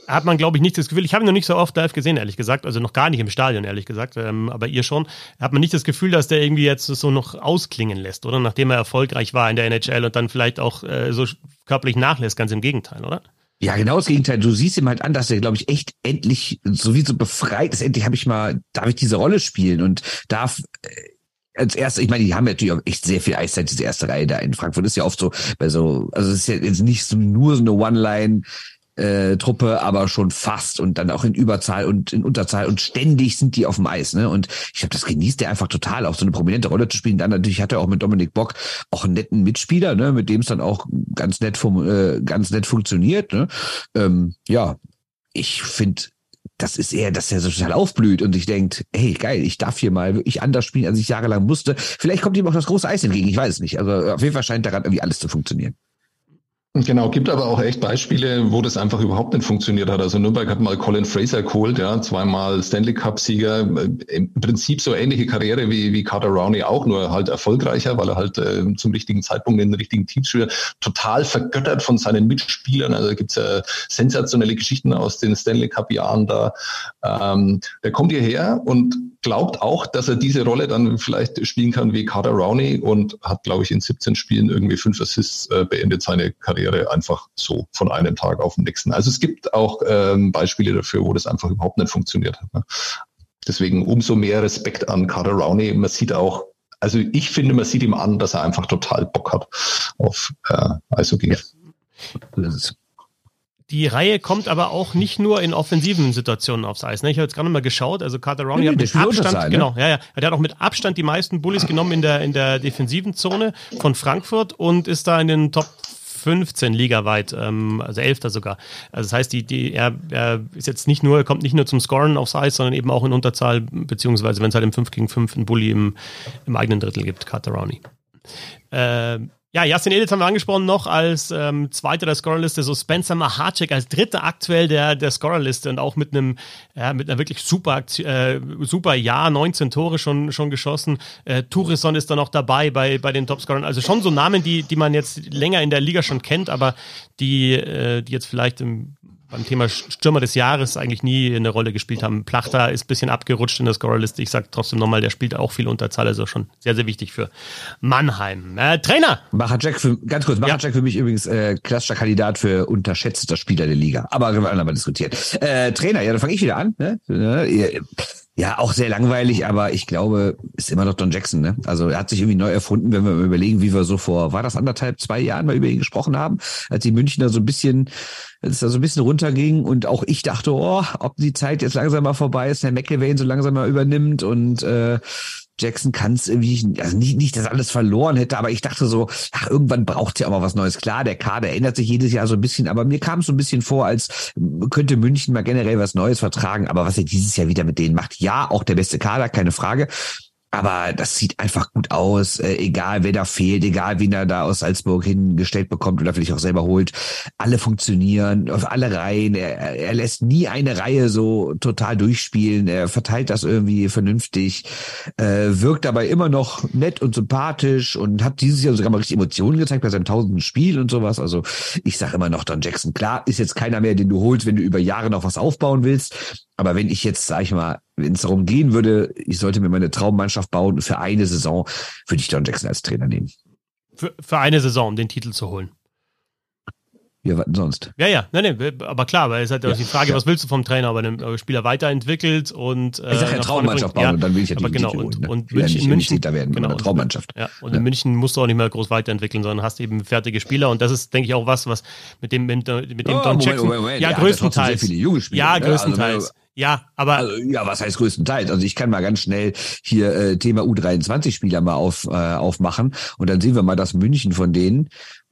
hat man, glaube ich, nicht das Gefühl, ich habe ihn noch nicht so oft live gesehen, ehrlich gesagt, also noch gar nicht im Stadion, ehrlich gesagt, ähm, aber ihr schon, hat man nicht das Gefühl, dass der irgendwie jetzt so noch ausklingen lässt, oder? Nachdem er erfolgreich war in der NHL und dann vielleicht auch äh, so körperlich nachlässt, ganz im Gegenteil, oder? Ja, genau das Gegenteil. Du siehst ihm halt an, dass er, glaube ich, echt endlich sowieso befreit ist. Endlich habe ich mal, darf ich diese Rolle spielen und darf äh, als erstes, ich meine, die haben natürlich auch echt sehr viel Eiszeit, diese erste Reihe da in Frankfurt. Ist ja oft so, bei so, also es ist ja jetzt nicht so nur so eine One-Line, äh, Truppe, aber schon fast und dann auch in Überzahl und in Unterzahl und ständig sind die auf dem Eis. Ne? Und ich glaube, das genießt er einfach total, auch so eine prominente Rolle zu spielen. Dann natürlich hat er auch mit Dominik Bock auch einen netten Mitspieler, ne? mit dem es dann auch ganz nett, äh, ganz nett funktioniert. Ne? Ähm, ja, ich finde das ist eher, dass er so total aufblüht und sich denkt, hey, geil, ich darf hier mal wirklich anders spielen, als ich jahrelang musste. Vielleicht kommt ihm auch das große Eis entgegen, ich weiß es nicht. Also auf jeden Fall scheint daran irgendwie alles zu funktionieren. Genau, gibt aber auch echt Beispiele, wo das einfach überhaupt nicht funktioniert hat. Also Nürnberg hat mal Colin Fraser geholt, ja, zweimal Stanley Cup-Sieger, im Prinzip so ähnliche Karriere wie, wie Carter Rowney auch, nur halt erfolgreicher, weil er halt äh, zum richtigen Zeitpunkt in den richtigen Teams spielt. Total vergöttert von seinen Mitspielern. Also gibt's ja sensationelle Geschichten aus den Stanley Cup-Jahren da. Ähm, der kommt hierher und glaubt auch, dass er diese Rolle dann vielleicht spielen kann wie Carter Rowney und hat, glaube ich, in 17 Spielen irgendwie fünf Assists, äh, beendet seine Karriere einfach so von einem Tag auf den nächsten. Also es gibt auch ähm, Beispiele dafür, wo das einfach überhaupt nicht funktioniert hat. Ne? Deswegen umso mehr Respekt an Carter Rowney. Man sieht auch, also ich finde, man sieht ihm an, dass er einfach total Bock hat auf äh, Eishockey. Ja. Die Reihe kommt aber auch nicht nur in offensiven Situationen aufs Eis. Ne? Ich habe jetzt gerade mal geschaut, also Carter Rowney Nee, hat mit Abstand, Unterzahl, ne? genau, ja, ja, der hat auch mit Abstand die meisten Bullies genommen in der, in der defensiven Zone von Frankfurt und ist da in den Top 15 ligaweit, ähm, also Elfter sogar. Also das heißt, die, die, er, er ist jetzt nicht nur, er kommt nicht nur zum Scoren aufs Eis, sondern eben auch in Unterzahl, beziehungsweise wenn es halt im 5 gegen 5 einen Bully im, im eigenen Drittel gibt, Carter Rowney. Ähm, ja, Jasin Editz haben wir angesprochen noch als ähm, zweiter der Scorerliste, so Spencer Mahacek als dritter aktuell der, der Scorerliste und auch mit einem ja, mit einer wirklich super äh, super Jahr, 19 Tore schon, schon geschossen. Äh, Tourisson ist da noch dabei bei, bei den Topscorern. Also schon so Namen, die, die man jetzt länger in der Liga schon kennt, aber die, äh, die jetzt vielleicht im, beim Thema Stürmer des Jahres eigentlich nie eine Rolle gespielt haben. Plachter ist ein bisschen abgerutscht in der Scorerliste. Ich sage trotzdem nochmal, der spielt auch viel Unterzahl, also schon sehr, sehr wichtig für Mannheim. Äh, Trainer! Mahacek für, ganz kurz, Mahacek für mich übrigens äh, klassischer Kandidat für unterschätzter Spieler der Liga. Aber wir andermal diskutieren. Äh, Trainer, ja, dann fange ich wieder an. Ne? Ja, auch sehr langweilig, aber ich glaube, ist immer noch Don Jackson. Ne? Also er hat sich irgendwie neu erfunden, wenn wir überlegen, wie wir so vor, war das anderthalb, zwei Jahren mal über ihn gesprochen haben, als die Münchner so ein bisschen, als es da so ein bisschen runterging und auch ich dachte, oh, ob die Zeit jetzt langsam mal vorbei ist, der McElwain so langsam mal übernimmt und äh, Jackson kann es irgendwie, also nicht, nicht, dass alles verloren hätte, aber ich dachte so, ach, irgendwann braucht ja auch mal was Neues. Klar, der Kader ändert sich jedes Jahr so ein bisschen, aber mir kam es so ein bisschen vor, als könnte München mal generell was Neues vertragen. Aber was er dieses Jahr wieder mit denen macht, ja, auch der beste Kader, keine Frage. Aber das sieht einfach gut aus, äh, egal wer da fehlt, egal wen er da aus Salzburg hingestellt bekommt oder vielleicht auch selber holt. Alle funktionieren auf alle Reihen. Er, er lässt nie eine Reihe so total durchspielen. Er verteilt das irgendwie vernünftig, äh, wirkt dabei immer noch nett und sympathisch und hat dieses Jahr sogar mal richtig Emotionen gezeigt bei seinem tausenden Spiel und sowas. Also ich sage immer noch Don Jackson. Klar, ist jetzt keiner mehr, den du holst, wenn du über Jahre noch was aufbauen willst. Aber wenn ich jetzt, sag ich mal, wenn es darum gehen würde, ich sollte mir meine Traummannschaft bauen für eine Saison, würde ich Don Jackson als Trainer nehmen. Für, für eine Saison, um den Titel zu holen. Ja, was denn sonst? Ja, ja, nee, nee, aber klar, weil es halt ja, die Frage, ja. was willst du vom Trainer, aber den Spieler weiterentwickelt und äh, ich sag ja Traummannschaft bauen ja, und dann will ich ja aber die genau, Titel und, holen, ne? und will ja München, München werden genau, mit einer Traummannschaft. Ja, und in München musst du auch nicht mehr groß weiterentwickeln, sondern hast eben fertige Spieler und das ist, denke ich, auch was, was mit dem, mit dem Oh, Don Moment, Jackson, Moment, Moment. ja, größtenteils, sehr viele junge Spieler, ja, ne? Also, größtenteils, ja, aber Also, ja, was heißt größtenteils? Also ich kann mal ganz schnell hier äh, Thema U23-Spieler mal auf, äh, aufmachen und dann sehen wir mal das München von denen.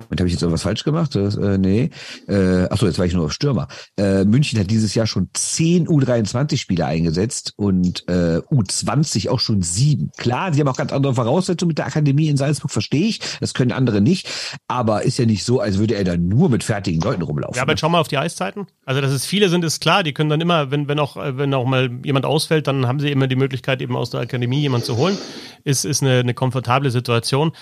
Und habe ich jetzt irgendwas falsch gemacht? Das, äh, nee. Äh, achso, jetzt war ich nur auf Stürmer. Äh, München hat dieses Jahr schon zehn U23-Spieler eingesetzt und äh, U20 auch schon sieben. Klar, sie haben auch ganz andere Voraussetzungen mit der Akademie in Salzburg, verstehe ich. Das können andere nicht. Aber ist ja nicht so, als würde er da nur mit fertigen Leuten rumlaufen. Ja, aber ne? schau mal auf die Eiszeiten. Also, dass es viele sind, ist klar. Die können dann immer, wenn, wenn auch, wenn auch mal jemand ausfällt, dann haben sie immer die Möglichkeit, eben aus der Akademie jemanden zu holen. Ist, ist eine, eine komfortable Situation.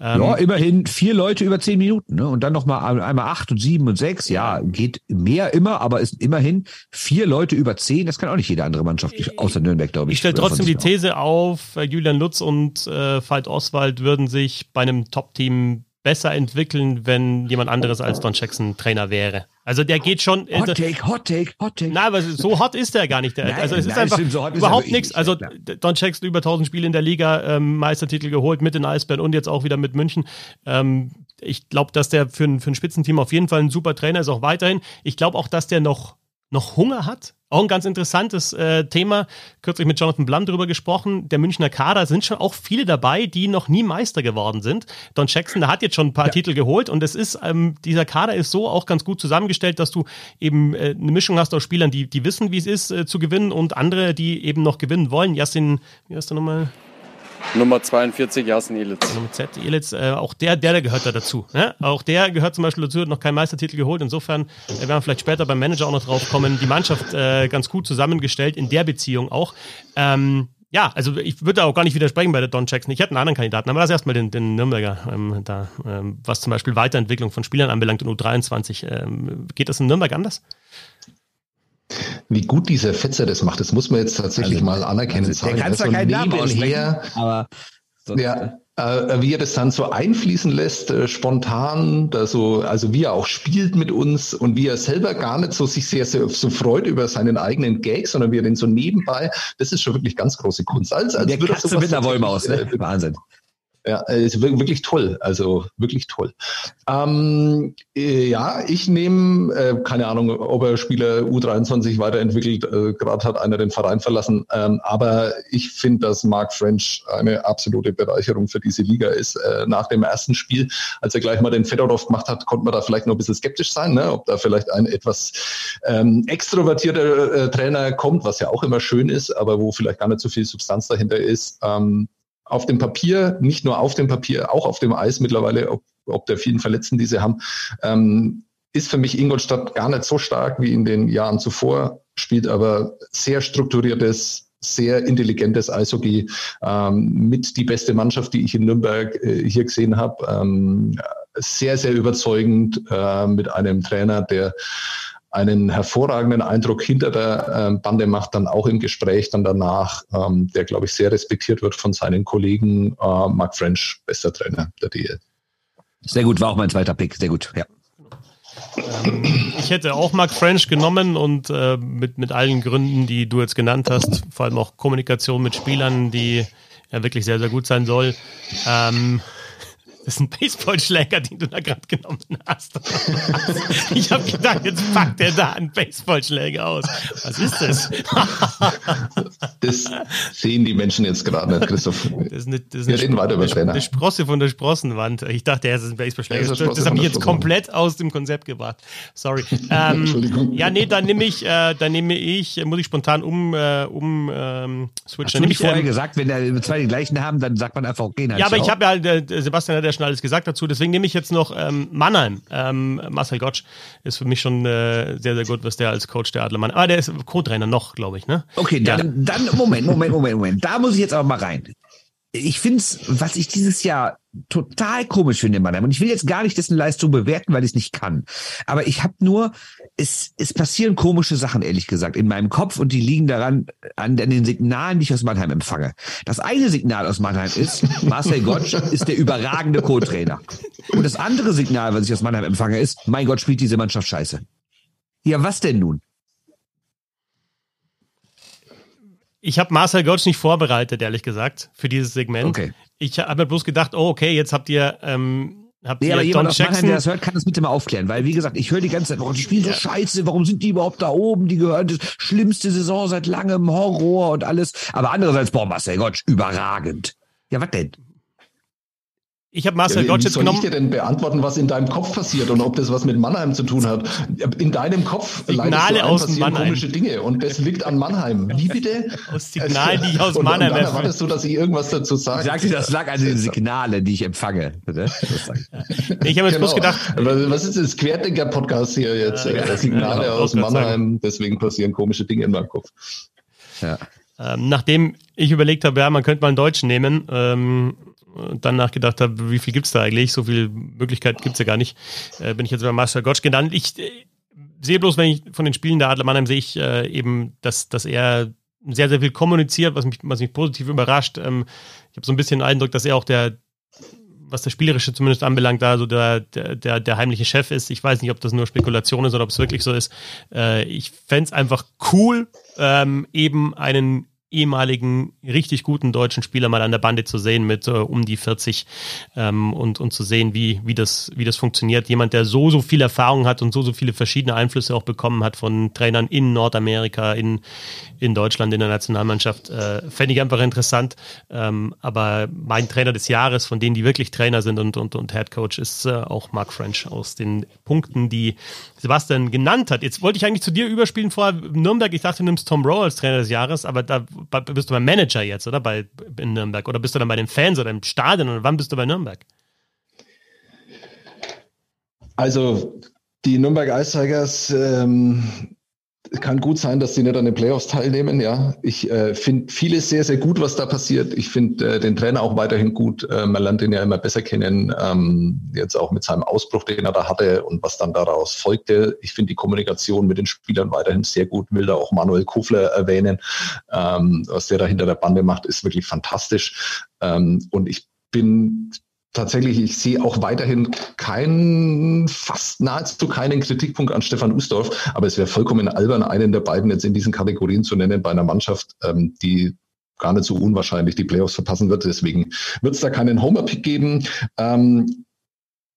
Ähm, Ja, immerhin vier Leute über zehn Minuten, ne? Und dann nochmal einmal acht und sieben und sechs. Ja, geht mehr immer, aber ist immerhin vier Leute über zehn. Das kann auch nicht jede andere Mannschaft, außer Nürnberg, glaube ich. Ich stelle trotzdem die. These auf, äh, Julian Lutz und äh, Veit Oswald würden sich bei einem Top-Team besser entwickeln, wenn jemand anderes als Don Jackson Trainer wäre. Also der geht schon. Hot Take, Hot Take, Hot Take. Nein, aber so hot ist der gar nicht. Der, Nein, also es ist nein, einfach stimmt, so ist er überhaupt nichts. nicht, Also klar. Don Jackson über 1000 Spiele in der Liga, ähm, Meistertitel geholt mit den Eisbären und jetzt auch wieder mit München. Ähm, ich glaube, dass der für ein, für ein Spitzenteam auf jeden Fall ein super Trainer ist, auch weiterhin. Ich glaube auch, dass der noch, noch Hunger hat. Auch ein ganz interessantes äh, Thema. Kürzlich mit Jonathan Blum drüber gesprochen. Der Münchner Kader sind schon auch viele dabei, die noch nie Meister geworden sind. Don Jackson, der hat jetzt schon ein paar Titel geholt und es ist, ähm, dieser Kader ist so auch ganz gut zusammengestellt, dass du eben äh, eine Mischung hast aus Spielern, die, die wissen, wie es ist, äh, zu gewinnen und andere, die eben noch gewinnen wollen. Jasin, wie heißt der nochmal? Nummer 42, Jasen Elitz. Mit Z, Elitz, äh, auch der, der, der gehört da dazu. Ne? Auch der gehört zum Beispiel dazu, hat noch keinen Meistertitel geholt. Insofern äh, werden wir vielleicht später beim Manager auch noch drauf kommen. Die Mannschaft äh, ganz gut zusammengestellt, in der Beziehung auch. Ähm, ja, also ich würde auch gar nicht widersprechen bei der Don Jackson. Ich hätte einen anderen Kandidaten, aber lass erstmal den, den Nürnberger ähm, da, ähm, was zum Beispiel Weiterentwicklung von Spielern anbelangt in U23. Ähm, geht das in Nürnberg anders? Wie gut dieser Fetzer das macht, das muss man jetzt tatsächlich also, mal anerkennen. Also, der kann zwar keinen Namen aussprechen, aber ja, äh, wie er das dann so einfließen lässt, äh, spontan, da so, also wie er auch spielt mit uns und wie er selber gar nicht so sich sehr, sehr so freut über seinen eigenen Gag, sondern wie er den so nebenbei, das ist schon wirklich ganz große Kunst. Als, als der würde Katze mit der Wollmaus, ne? Äh, Wahnsinn. Ja, ist wirklich toll. Also wirklich toll. Ähm, äh, ja, ich nehme, äh, keine Ahnung, ob er Spieler U23 weiterentwickelt, äh, gerade hat einer den Verein verlassen. Ähm, aber ich finde, dass Mark French eine absolute Bereicherung für diese Liga ist. Äh, nach dem ersten Spiel, als er gleich mal den Fedorov gemacht hat, konnte man da vielleicht noch ein bisschen skeptisch sein, ne? ob da vielleicht ein etwas ähm, extrovertierter äh, Trainer kommt, was ja auch immer schön ist, aber wo vielleicht gar nicht so viel Substanz dahinter ist. Ähm, auf dem Papier, nicht nur auf dem Papier, auch auf dem Eis mittlerweile, ob, ob der vielen Verletzten, die sie haben, ähm, ist für mich Ingolstadt gar nicht so stark wie in den Jahren zuvor, spielt aber sehr strukturiertes, sehr intelligentes Eishockey ähm, mit die beste Mannschaft, die ich in Nürnberg äh, hier gesehen habe. Ähm, sehr, sehr überzeugend äh, mit einem Trainer, der einen hervorragenden Eindruck hinter der äh, Bande macht, dann auch im Gespräch dann danach, ähm, der, glaube ich, sehr respektiert wird von seinen Kollegen. Äh, Mark French, bester Trainer der DL. Sehr gut, war auch mein zweiter Pick, sehr gut, ja. Ähm, ich hätte auch Mark French genommen und äh, mit, mit allen Gründen, die du jetzt genannt hast, vor allem auch Kommunikation mit Spielern, die ja wirklich sehr, sehr gut sein soll. Ähm, das ist ein Baseballschläger, den du da gerade genommen hast. ich habe gedacht, jetzt packt er da einen Baseballschläger aus. Was ist das? das sehen die Menschen jetzt gerade nicht, Christoph. Das ist eine, das ist eine, reden weiter über Trainer. eine Sprosse von der Sprossenwand. Ich dachte, er ist ein Baseballschläger. Das, das, hat mich jetzt komplett aus dem Konzept gebracht. Sorry. Ähm, Entschuldigung. Ja, nee, dann nehme ich, äh, dann nehme ich, muss ich spontan um, äh, um ähm, switchen. Hast du nicht vorher ähm, gesagt, wenn der zwei die gleichen haben, dann sagt man einfach, okay, Ja, aber ich habe ja, äh, Sebastian hat ja ja schon alles gesagt dazu. Deswegen nehme ich jetzt noch ähm, Mannheim. Ähm, Marcel Gottsch ist für mich schon äh, sehr, sehr gut, was der als Coach der Adler Mannheim. Ah, der ist Co-Trainer noch, glaube ich, ne? Okay, dann, ja. dann, Moment, Moment, Moment, Moment. Da muss ich jetzt aber mal rein ich finde es, was ich dieses Jahr total komisch finde in Mannheim, und ich will jetzt gar nicht dessen Leistung bewerten, weil ich es nicht kann. Aber ich habe nur, es, es passieren komische Sachen, ehrlich gesagt, in meinem Kopf und die liegen daran, an, an den Signalen, die ich aus Mannheim empfange. Das eine Signal aus Mannheim ist, Marcel Gottsch ist der überragende Co-Trainer. Und das andere Signal, was ich aus Mannheim empfange, ist, mein Gott, spielt diese Mannschaft scheiße. Ja, was denn nun? Ich habe Marcel Gottsch nicht vorbereitet, ehrlich gesagt, für dieses Segment. Okay. Ich habe mir bloß gedacht, oh, okay, jetzt habt ihr ähm, Habt nee, aber jemand aus Mannheim, der das hört, kann das bitte mal aufklären, weil wie gesagt, ich höre die ganze Zeit, warum die spielen so ja. scheiße, warum sind die überhaupt da oben? Die gehören das schlimmste Saison seit langem, Horror und alles. Aber andererseits, boah, Marcel Gottsch, überragend. Ja, was denn? Ich habe Marcel ja, Gottsch jetzt genommen. Soll ich dir denn beantworten, was in deinem Kopf passiert und ob das was mit Mannheim zu tun hat? In deinem Kopf Signale aus passieren Mannheim. komische Dinge und das liegt an Mannheim. Wie bitte? Aus Signalen, die ich aus und, Mannheim und dann erwartest du, dass ich irgendwas dazu sage. Ich sagte, das lag an den Signalen, die ich empfange. Bitte? ich habe jetzt genau. bloß gedacht. Was ist das Querdenker-Podcast hier jetzt? Ja, Signale ja, aus Mannheim, deswegen passieren komische Dinge in meinem Kopf. Ja. Ähm, nachdem ich überlegt habe, ja, man könnte mal einen Deutschen nehmen, ähm, dann nachgedacht habe, wie viel gibt es da eigentlich? So viel Möglichkeit gibt es ja gar nicht. Äh, bin ich jetzt bei Master Gotch genannt. Ich äh, sehe bloß, wenn ich von den Spielen der Adler Mannheim sehe ich äh, eben, dass, dass er sehr, sehr viel kommuniziert, was mich, was mich positiv überrascht. Ähm, ich habe so ein bisschen den Eindruck, dass er auch der, was das Spielerische zumindest anbelangt, da so der, der, der, der heimliche Chef ist. Ich weiß nicht, ob das nur Spekulation ist oder ob es wirklich so ist. Äh, ich fände es einfach cool, ähm, eben einen ehemaligen richtig guten deutschen Spieler mal an der Bande zu sehen mit äh, um die 40 ähm, und, und zu sehen, wie, wie, das, wie das funktioniert. Jemand, der so, so viel Erfahrung hat und so, so viele verschiedene Einflüsse auch bekommen hat von Trainern in Nordamerika, in, in Deutschland, in der Nationalmannschaft, äh, fände ich einfach interessant. Ähm, aber mein Trainer des Jahres, von denen, die wirklich Trainer sind und, und, und Head Coach, ist äh, auch Mark French aus den Punkten, die Sebastian genannt hat. Jetzt wollte ich eigentlich zu dir überspielen vorher Nürnberg. Ich dachte, du nimmst Tom Rowe als Trainer des Jahres, aber da bist du beim Manager jetzt, oder? Bei, in Nürnberg? Oder bist du dann bei den Fans oder im Stadion? Oder wann bist du bei Nürnberg? Also, die Nürnberg Ice ähm, kann gut sein, dass sie nicht an den Playoffs teilnehmen. Ja, ich äh, finde vieles sehr, sehr gut, was da passiert. Ich finde äh, den Trainer auch weiterhin gut. Äh, man lernt ihn ja immer besser kennen. Ähm, jetzt auch mit seinem Ausbruch, den er da hatte und was dann daraus folgte. Ich finde die Kommunikation mit den Spielern weiterhin sehr gut. Will da auch Manuel Kofler erwähnen. Ähm, was der da hinter der Bande macht, ist wirklich fantastisch. Ähm, und ich bin tatsächlich, ich sehe auch weiterhin keinen, fast nahezu keinen Kritikpunkt an Stefan Usdorf, aber es wäre vollkommen albern, einen der beiden jetzt in diesen Kategorien zu nennen bei einer Mannschaft, ähm, die gar nicht so unwahrscheinlich die Playoffs verpassen wird. Deswegen wird es da keinen Homer-Pick geben. Ähm,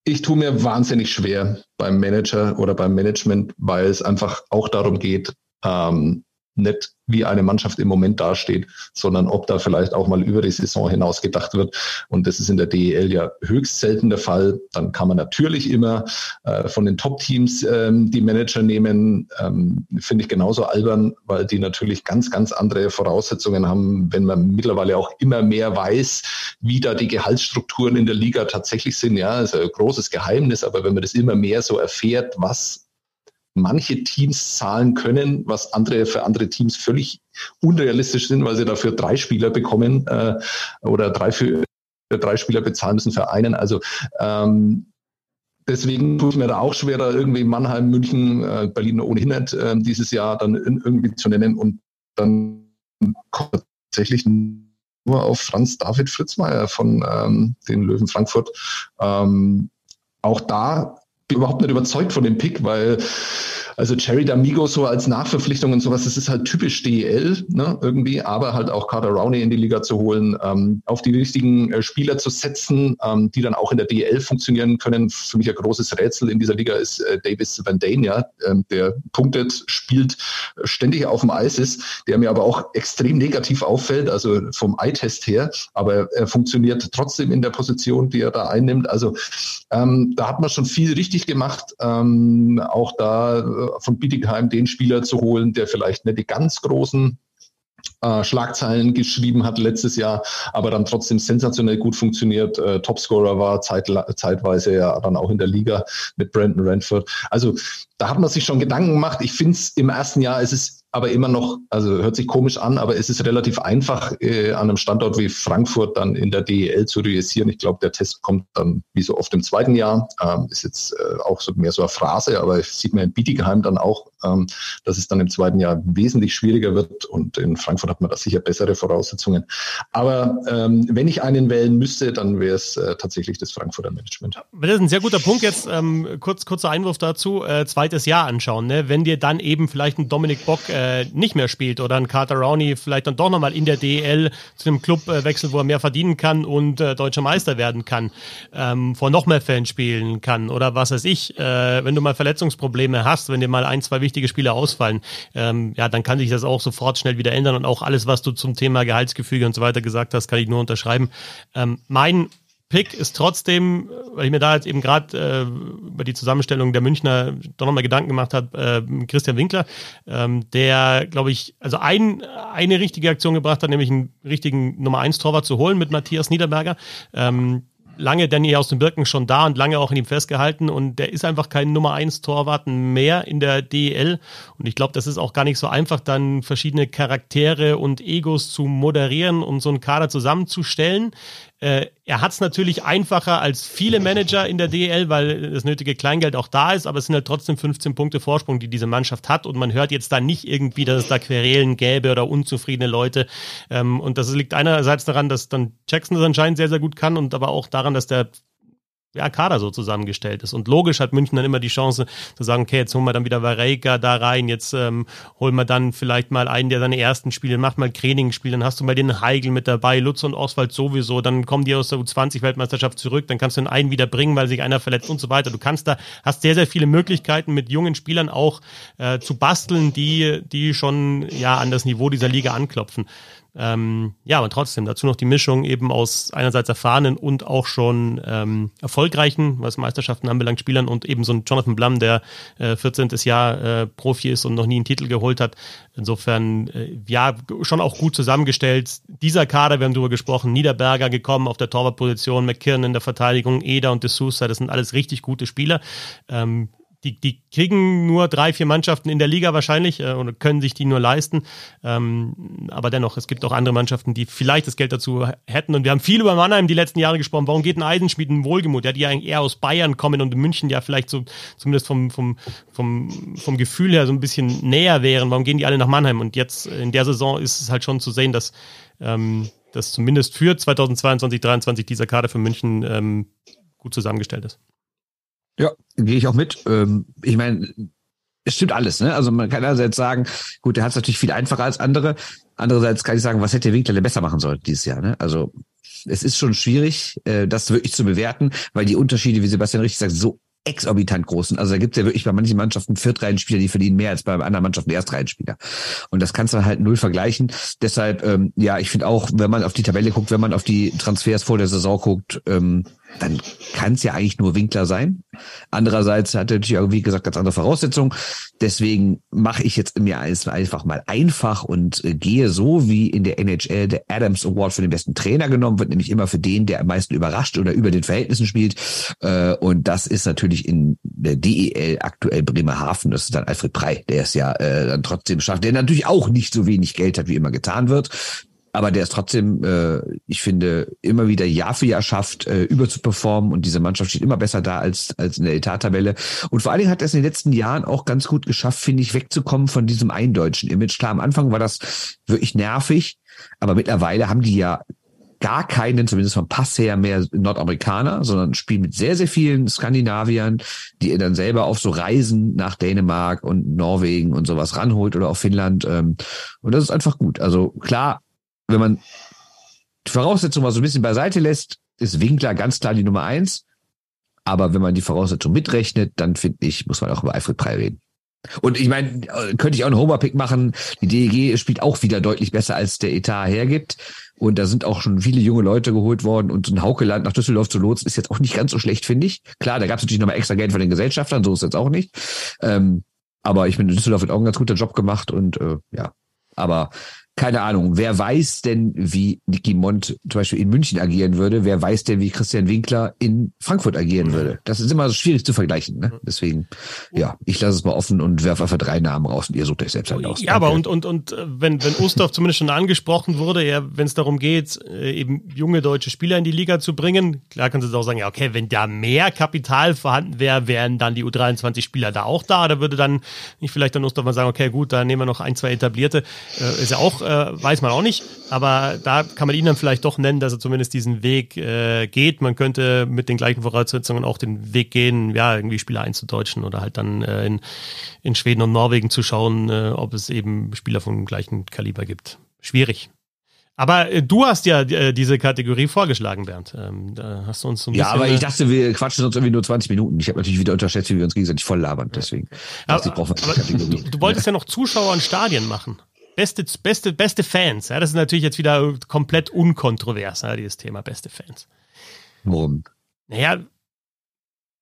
ich tue mir wahnsinnig schwer beim Manager oder beim Management, weil es einfach auch darum geht, ähm, nicht wie eine Mannschaft im Moment dasteht, sondern ob da vielleicht auch mal über die Saison hinaus gedacht wird. Und das ist in der DEL ja höchst selten der Fall. Dann kann man natürlich immer äh, von den Top-Teams ähm, die Manager nehmen. Ähm, Finde ich genauso albern, weil die natürlich ganz, ganz andere Voraussetzungen haben, wenn man mittlerweile auch immer mehr weiß, wie da die Gehaltsstrukturen in der Liga tatsächlich sind. Ja, ist ein großes Geheimnis, aber wenn man das immer mehr so erfährt, was manche Teams zahlen können, was andere für andere Teams völlig unrealistisch sind, weil sie dafür drei Spieler bekommen äh, oder drei für drei Spieler bezahlen müssen für einen. Also ähm, deswegen tut es mir da auch schwer, da irgendwie Mannheim, München, äh, Berlin ohnehin nicht äh, dieses Jahr dann in, irgendwie zu nennen und dann kommt tatsächlich nur auf Franz David Fritzmeier von ähm, den Löwen Frankfurt. Ähm, auch da überhaupt nicht überzeugt von dem Pick, weil also Cherry D'Amigo so als Nachverpflichtung und sowas, das ist halt typisch DEL, ne, irgendwie, aber halt auch Carter Rowney in die Liga zu holen, ähm, auf die richtigen äh, Spieler zu setzen, ähm, die dann auch in der DEL funktionieren können. Für mich ein großes Rätsel in dieser Liga ist äh, Davis Van ja, ähm, der punktet, spielt, ständig auf dem Eis ist, der mir aber auch extrem negativ auffällt, also vom Eye-Test her, aber er funktioniert trotzdem in der Position, die er da einnimmt. Also ähm, da hat man schon viel richtig gemacht, ähm, auch da äh, von Bietigheim den Spieler zu holen, der vielleicht nicht die ganz großen äh, Schlagzeilen geschrieben hat letztes Jahr, aber dann trotzdem sensationell gut funktioniert. Äh, Topscorer war zeit, zeitweise ja dann auch in der Liga mit Brandon Ranford. Also da hat man sich schon Gedanken gemacht. Ich finde es im ersten Jahr, es ist aber immer noch, also hört sich komisch an, aber es ist relativ einfach, äh, an einem Standort wie Frankfurt dann in der DEL zu realisieren. Ich glaube, der Test kommt dann wie so oft im zweiten Jahr. Ähm, ist jetzt äh, auch so mehr so eine Phrase, aber sieht man in Bietigheim dann auch, ähm, dass es dann im zweiten Jahr wesentlich schwieriger wird und in Frankfurt hat man da sicher bessere Voraussetzungen. Aber ähm, wenn ich einen wählen müsste, dann wäre es äh, tatsächlich das Frankfurter Management. Das ist ein sehr guter Punkt jetzt. Ähm, kurz, kurzer Einwurf dazu. Äh, zweites Jahr anschauen. Ne? Wenn dir dann eben vielleicht ein Dominik Bock äh, nicht mehr spielt oder ein Carter Rowney vielleicht dann doch nochmal in der DEL zu einem Club äh, wechselt, wo er mehr verdienen kann und äh, deutscher Meister werden kann, ähm, vor noch mehr Fans spielen kann oder was weiß ich, äh, wenn du mal Verletzungsprobleme hast, wenn dir mal ein, zwei wichtige Spiele ausfallen, ähm, ja, dann kann sich das auch sofort schnell wieder ändern und auch alles, was du zum Thema Gehaltsgefüge und so weiter gesagt hast, kann ich nur unterschreiben. Ähm, mein Pick ist trotzdem, weil ich mir da jetzt eben gerade äh, über die Zusammenstellung der Münchner doch nochmal Gedanken gemacht habe, äh, Christian Winkler, ähm, der, glaube ich, also ein, eine richtige Aktion gebracht hat, nämlich einen richtigen Nummer 1 Torwart zu holen mit Matthias Niederberger. Ähm, lange Danny aus den Birken schon da und lange auch in ihm festgehalten und der ist einfach kein Nummer 1 Torwart mehr in der DEL und ich glaube, das ist auch gar nicht so einfach, dann verschiedene Charaktere und Egos zu moderieren und so einen Kader zusammenzustellen. Äh, er hat es natürlich einfacher als viele Manager in der DL, weil das nötige Kleingeld auch da ist, aber es sind halt trotzdem 15 Punkte Vorsprung, die diese Mannschaft hat und man hört jetzt da nicht irgendwie, dass es da Querelen gäbe oder unzufriedene Leute. Ähm, und das liegt einerseits daran, dass dann Jackson das anscheinend sehr, sehr gut kann und aber auch daran, dass der ja, Kader so zusammengestellt ist. Und logisch hat München dann immer die Chance zu sagen, okay, jetzt holen wir dann wieder Varejka da rein, jetzt ähm, holen wir dann vielleicht mal einen, der seine ersten Spiele macht, mal Trainingsspiele, dann hast du mal den Heigl mit dabei, Lutz und Oswald sowieso, dann kommen die aus der U20-Weltmeisterschaft zurück, dann kannst du den einen wieder bringen, weil sich einer verletzt und so weiter. Du kannst da, hast sehr, sehr viele Möglichkeiten mit jungen Spielern auch äh, zu basteln, die, die schon ja an das Niveau dieser Liga anklopfen. Ähm, ja, aber trotzdem, dazu noch die Mischung eben aus einerseits erfahrenen und auch schon ähm, erfolgreichen, was Meisterschaften anbelangt, Spielern und eben so ein Jonathan Blum, der äh, 14. Jahr äh, Profi ist und noch nie einen Titel geholt hat. Insofern, äh, ja, schon auch gut zusammengestellt. Dieser Kader, wir haben darüber gesprochen, Niederberger gekommen auf der Torwartposition, McKinnon in der Verteidigung, Eder und De Sousa, das sind alles richtig gute Spieler. Ähm, die, die kriegen nur drei, vier Mannschaften in der Liga wahrscheinlich äh, und können sich die nur leisten. Ähm, aber dennoch, es gibt auch andere Mannschaften, die vielleicht das Geld dazu hätten. Und wir haben viel über Mannheim die letzten Jahre gesprochen. Warum geht ein Eisenschmied ein Wohlgemut? Ja, die ja eigentlich eher aus Bayern kommen und in München ja vielleicht so, zumindest vom, vom, vom, vom Gefühl her so ein bisschen näher wären. Warum gehen die alle nach Mannheim? Und jetzt in der Saison ist es halt schon zu sehen, dass, ähm, dass zumindest für 2022, 2023 dieser Kader für München ähm, gut zusammengestellt ist. Ja, gehe ich auch mit. Ähm, ich meine, es stimmt alles, ne? Also man kann einerseits sagen, gut, der hat es natürlich viel einfacher als andere. Andererseits kann ich sagen, was hätte Winkler denn besser machen sollen dieses Jahr, ne? Also es ist schon schwierig, äh, das wirklich zu bewerten, weil die Unterschiede, wie Sebastian richtig sagt, so exorbitant großen. Also da gibt es ja wirklich bei manchen Mannschaften Viertreihenspieler, die verdienen mehr als bei anderen Mannschaften Erstreihenspieler. Und das kannst du halt null vergleichen. Deshalb, ähm, ja, ich finde auch, wenn man auf die Tabelle guckt, wenn man auf die Transfers vor der Saison guckt, ähm, dann kann es ja eigentlich nur Winkler sein. Andererseits hat er natürlich auch, wie gesagt, ganz andere Voraussetzungen. Deswegen mache ich jetzt mir alles einfach mal einfach und äh, gehe so, wie in der NHL der Adams Award für den besten Trainer genommen wird, nämlich immer für den, der am meisten überrascht oder über den Verhältnissen spielt. Äh, und das ist natürlich in der DEL aktuell Bremerhaven. Das ist dann Alfred Prey, der es ja äh, dann trotzdem schafft, der natürlich auch nicht so wenig Geld hat, wie immer getan wird aber der ist trotzdem, äh, ich finde, immer wieder Jahr für Jahr schafft, äh, überzuperformen und diese Mannschaft steht immer besser da als, als in der Etattabelle. Und vor allen Dingen hat er es in den letzten Jahren auch ganz gut geschafft, finde ich, wegzukommen von diesem eindeutschen Image. Klar, am Anfang war das wirklich nervig, aber mittlerweile haben die ja gar keinen, zumindest vom Pass her, mehr Nordamerikaner, sondern spielen mit sehr, sehr vielen Skandinaviern, die dann selber auf so Reisen nach Dänemark und Norwegen und sowas ranholt oder auch Finnland. Ähm, und das ist einfach gut. Also klar, wenn man die Voraussetzung mal so ein bisschen beiseite lässt, ist Winkler ganz klar die Nummer eins. Aber wenn man die Voraussetzung mitrechnet, dann finde ich, muss man auch über Alfred Prey reden. Und ich meine, könnte ich auch einen Homerpick machen. Die DEG spielt auch wieder deutlich besser, als der Etat hergibt. Und da sind auch schon viele junge Leute geholt worden. Und so ein Haukeland nach Düsseldorf zu lotsen, ist jetzt auch nicht ganz so schlecht, finde ich. Klar, da gab es natürlich nochmal extra Geld von den Gesellschaftern, so ist es jetzt auch nicht. Ähm, aber ich finde, Düsseldorf hat auch einen ganz guter Job gemacht und äh, ja. Aber keine Ahnung, wer weiß denn, wie Niki Mont zum Beispiel in München agieren würde? Wer weiß denn, wie Christian Winkler in Frankfurt agieren würde? Das ist immer so schwierig zu vergleichen. Ne? Deswegen, ja, ich lasse es mal offen und werfe einfach drei Namen raus und ihr sucht euch selbst halt aus. Ja, aber und, und, und äh, wenn, wenn Ustorf zumindest schon angesprochen wurde, ja, wenn es darum geht, äh, eben junge deutsche Spieler in die Liga zu bringen, klar kannst du auch sagen, ja, okay, wenn da mehr Kapital vorhanden wäre, wären dann die U23-Spieler da auch da. Da würde dann nicht vielleicht dann Ustorf mal sagen, okay, gut, da nehmen wir noch ein, zwei etablierte. Äh, ist ja auch äh, weiß man auch nicht. Aber da kann man ihn dann vielleicht doch nennen, dass er zumindest diesen Weg äh, geht. Man könnte mit den gleichen Voraussetzungen auch den Weg gehen, ja, irgendwie Spieler einzudeutschen oder halt dann äh, in, in Schweden und Norwegen zu schauen, äh, ob es eben Spieler vom gleichen Kaliber gibt. Schwierig. Aber äh, du hast ja äh, diese Kategorie vorgeschlagen, Bernd. Ähm, da hast du uns so ein Ja, bisschen, aber ich äh, dachte, wir quatschen sonst irgendwie nur 20 Minuten. Ich habe natürlich wieder unterschätzt, wie wir uns gegenseitig voll labern. Deswegen. aber, ich, brauche aber du, du wolltest ja noch Zuschauer in Stadien machen. Beste, beste, beste Fans. Ja, das ist natürlich jetzt wieder komplett unkontrovers, ja, dieses Thema beste Fans. Warum? Naja,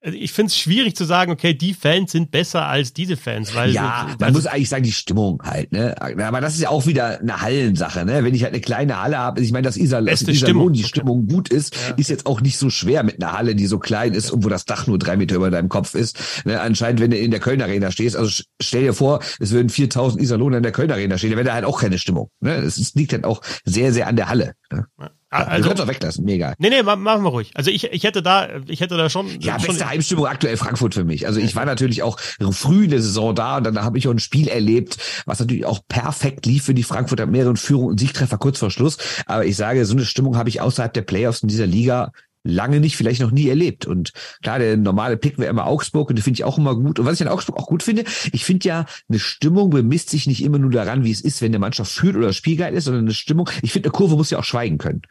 ich finde es schwierig zu sagen, okay, die Fans sind besser als diese Fans, weil Ja, also, man muss eigentlich sagen, die Stimmung halt, ne? Aber das ist ja auch wieder eine Hallensache, ne? Wenn ich halt eine kleine Halle habe, ich meine, dass in Stimmung. Iserlohn die. Stimmung gut ist, Ja. ist jetzt auch nicht so schwer mit einer Halle, die so klein ist und wo das Dach nur drei Meter über deinem Kopf ist. Ne? Anscheinend, wenn du in der Kölner Arena stehst, also stell dir vor, es würden 4000 Iserlohner in der Kölner Arena stehen, dann wäre da halt auch keine Stimmung. Ne? Es liegt halt auch sehr, sehr an der Halle. Ne? Also, also, du kannst auch weglassen, mir egal. nee, nee, ma- machen wir ruhig. Also ich, ich hätte da, ich hätte da schon, Ja, schon beste Heimstimmung aktuell Frankfurt für mich. Also ich war natürlich auch früh in der Saison da und dann habe ich auch ein Spiel erlebt, was natürlich auch perfekt lief für die Frankfurter mehreren Führung und Siegtreffer kurz vor Schluss. Aber ich sage, so eine Stimmung habe ich außerhalb der Playoffs in dieser Liga lange nicht, vielleicht noch nie erlebt. Und klar, der normale Pick wäre immer Augsburg und den finde ich auch immer gut. Und was ich an Augsburg auch gut finde, ich finde ja, eine Stimmung bemisst sich nicht immer nur daran, wie es ist, wenn eine Mannschaft führt oder das Spiel geil ist, sondern eine Stimmung, ich finde, eine Kurve muss ja auch schweigen können.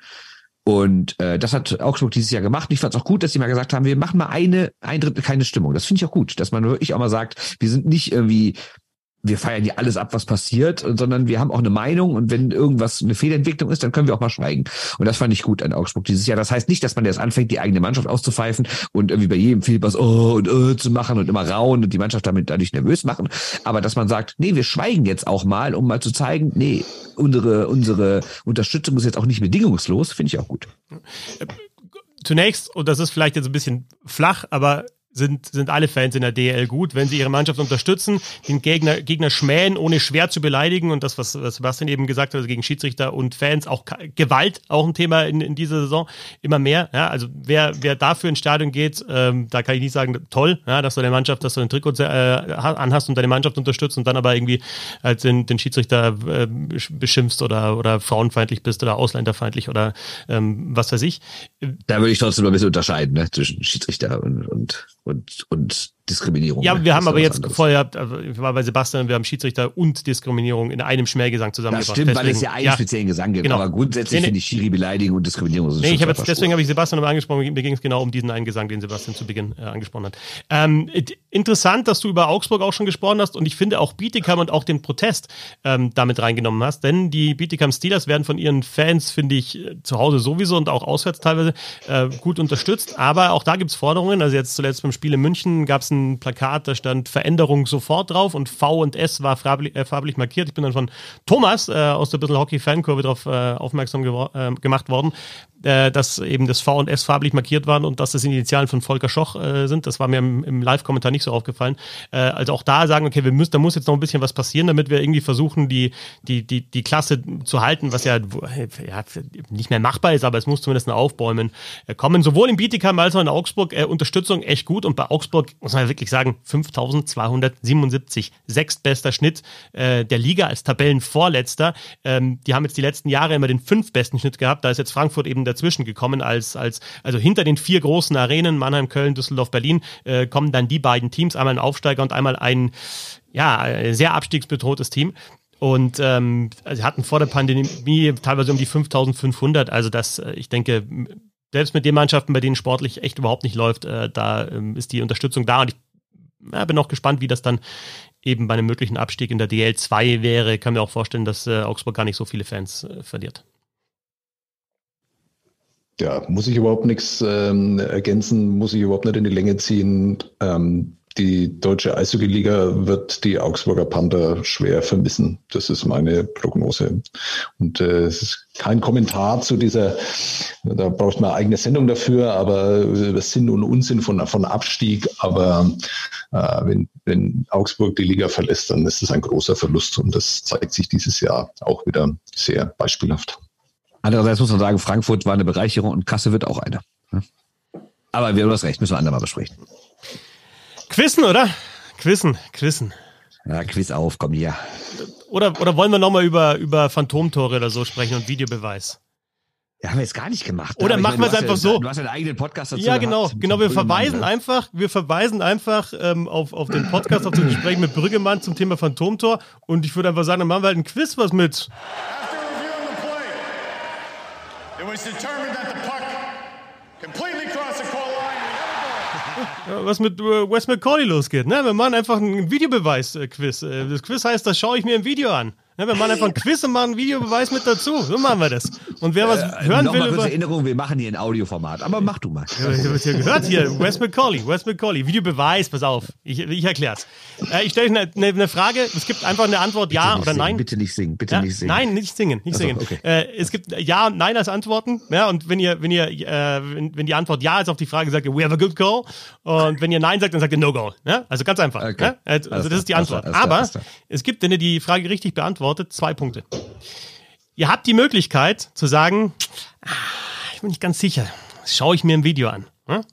Und äh, das hat Augsburg dieses Jahr gemacht. Und ich fand es auch gut, dass sie mal gesagt haben, wir machen mal eine, ein Drittel keine Stimmung. Das finde ich auch gut, dass man wirklich auch mal sagt, wir sind nicht irgendwie, wir feiern hier alles ab, was passiert, sondern wir haben auch eine Meinung und wenn irgendwas eine Fehlentwicklung ist, dann können wir auch mal schweigen. Und das fand ich gut an Augsburg dieses Jahr. Das heißt nicht, dass man jetzt anfängt, die eigene Mannschaft auszupfeifen und irgendwie bei jedem Fehlpass oh und oh zu machen und immer rauen und die Mannschaft damit dadurch nervös machen. Aber dass man sagt, nee, wir schweigen jetzt auch mal, um mal zu zeigen, nee, unsere, unsere Unterstützung ist jetzt auch nicht bedingungslos, finde ich auch gut. zunächst, und das ist vielleicht jetzt ein bisschen flach, aber sind, sind alle Fans in der DL gut, wenn sie ihre Mannschaft unterstützen, den Gegner, Gegner schmähen, ohne schwer zu beleidigen und das, was, was Sebastian eben gesagt hat, also gegen Schiedsrichter und Fans, auch Gewalt, auch ein Thema in, in dieser Saison, immer mehr. Ja, also wer, wer dafür ins Stadion geht, ähm, da kann ich nicht sagen, toll, ja, dass du deine Mannschaft, dass du ein Trikot äh, anhast und deine Mannschaft unterstützt und dann aber irgendwie halt den, den Schiedsrichter äh, beschimpfst oder, oder frauenfeindlich bist oder ausländerfeindlich oder ähm, was weiß ich. Da würde ich trotzdem ein bisschen unterscheiden, ne, zwischen Schiedsrichter und, und und, und Diskriminierung. Ja, wir haben aber jetzt vorher, also ich war bei Sebastian, wir haben Schiedsrichter und Diskriminierung in einem Schmähgesang zusammengebracht. Das stimmt, deswegen, weil es ja einen ja, speziellen Gesang gibt. Genau. Aber grundsätzlich nee, nee. finde ich Schiri Beleidigung und Diskriminierung. Nee, ich jetzt, deswegen habe ich Sebastian nochmal angesprochen, mir ging es genau um diesen einen Gesang, den Sebastian zu Beginn äh, angesprochen hat. Ähm, interessant, dass du über Augsburg auch schon gesprochen hast und ich finde auch Bietigam und auch den Protest ähm, damit reingenommen hast, denn die Bietigam Steelers werden von ihren Fans, finde ich, zu Hause sowieso und auch auswärts teilweise äh, gut unterstützt, aber auch da gibt es Forderungen, also jetzt zuletzt beim Spiel in München gab es ein Plakat, da stand Veränderung sofort drauf und V und S war farblich, äh, farblich markiert. Ich bin dann von Thomas äh, aus der Bissel Hockey Fankurve darauf äh, aufmerksam äh, gemacht worden, äh, dass eben das V und S farblich markiert waren und dass das Initialen von Volker Schoch äh, sind. Das war mir im, im Live-Kommentar nicht so aufgefallen. Äh, also auch da sagen, okay, wir müssen, da muss jetzt noch ein bisschen was passieren, damit wir irgendwie versuchen, die, die, die, die Klasse zu halten, was ja, ja nicht mehr machbar ist, aber es muss zumindest ein Aufbäumen äh, kommen. Sowohl in Bietigheim als auch in Augsburg äh, Unterstützung echt gut und bei Augsburg muss man wirklich sagen, 5277, sechstbester Schnitt äh, der Liga als Tabellenvorletzter. Ähm, die haben jetzt die letzten Jahre immer den fünftbesten Schnitt gehabt. Da ist jetzt Frankfurt eben dazwischen gekommen als, als also hinter den vier großen Arenen, Mannheim, Köln, Düsseldorf, Berlin, äh, kommen dann die beiden Teams, einmal ein Aufsteiger und einmal ein ja, sehr abstiegsbedrohtes Team. Und ähm, sie hatten vor der Pandemie teilweise um die 5500. Also das, äh, ich denke, selbst mit den Mannschaften, bei denen sportlich echt überhaupt nicht läuft, äh, da ähm, ist die Unterstützung da. Und ich ja, bin auch gespannt, wie das dann eben bei einem möglichen Abstieg in der DL2 wäre. Ich kann mir auch vorstellen, dass äh, Augsburg gar nicht so viele Fans äh, verliert. Ja, muss ich überhaupt nichts ähm, ergänzen, muss ich überhaupt nicht in die Länge ziehen. Ähm, die deutsche Eishockey-Liga wird die Augsburger Panther schwer vermissen. Das ist meine Prognose. Und äh, es ist kein Kommentar zu dieser, da braucht man eine eigene Sendung dafür, aber Sinn und Unsinn von, von Abstieg. Aber äh, wenn, wenn Augsburg die Liga verlässt, dann ist das ein großer Verlust. Und das zeigt sich dieses Jahr auch wieder sehr beispielhaft. Andererseits muss man sagen, Frankfurt war eine Bereicherung und Kasse wird auch eine. Aber wir haben das Recht, müssen wir andermal besprechen. Quizzen, oder? Quizzen, Quizzen. Ja, Quiz auf, komm hier. Oder, oder wollen wir nochmal über, über Phantomtore oder so sprechen und Videobeweis? Ja, haben wir jetzt gar nicht gemacht. Oder machen wir es einfach ja, so. Du hast einen eigenen Podcast dazu Ja, genau. Gehabt, genau, wir verweisen ne? einfach, wir verweisen einfach ähm, auf, auf den Podcast, auf das Gespräch mit Brüggemann zum Thema Phantomtor. Und ich würde einfach sagen, dann machen wir halt ein Quiz was mit. After reviewing the play, it was determined that the puck completely was mit äh, Wes McCauley losgeht. Ne? Wir machen einfach einen Videobeweis-Quiz. Äh, das Quiz heißt, das schaue ich mir im Video an. Ja, wir machen einfach ein Quiz und machen einen Videobeweis mit dazu. So machen wir das. Und wer was äh, hören will. Über Erinnerung, wir machen hier ein Audioformat. Aber mach du mal. Ja, ich habe es ja gehört hier. Wes McCauley, Wes McCauley. Videobeweis, pass auf. Ich, ich erklär's. Äh, ich stelle euch eine, eine, Frage. Es gibt einfach eine Antwort bitte ja oder singen, nein. Bitte nicht singen, bitte ja? nicht singen. Nein, nicht singen, nicht singen. Okay. Äh, es gibt ja und nein als Antworten. Ja, und wenn ihr, wenn ihr, äh, wenn, wenn, die Antwort ja ist auf die Frage, sagt ihr, we have a good goal. Und wenn ihr nein sagt, dann sagt ihr no goal. Ja? Also ganz einfach. Okay. Also, also das ist die Antwort. Aber es gibt, wenn ihr die Frage richtig beantwortet, zwei Punkte. Ihr habt die Möglichkeit zu sagen, ah, ich bin nicht ganz sicher, das schaue ich mir im Video an.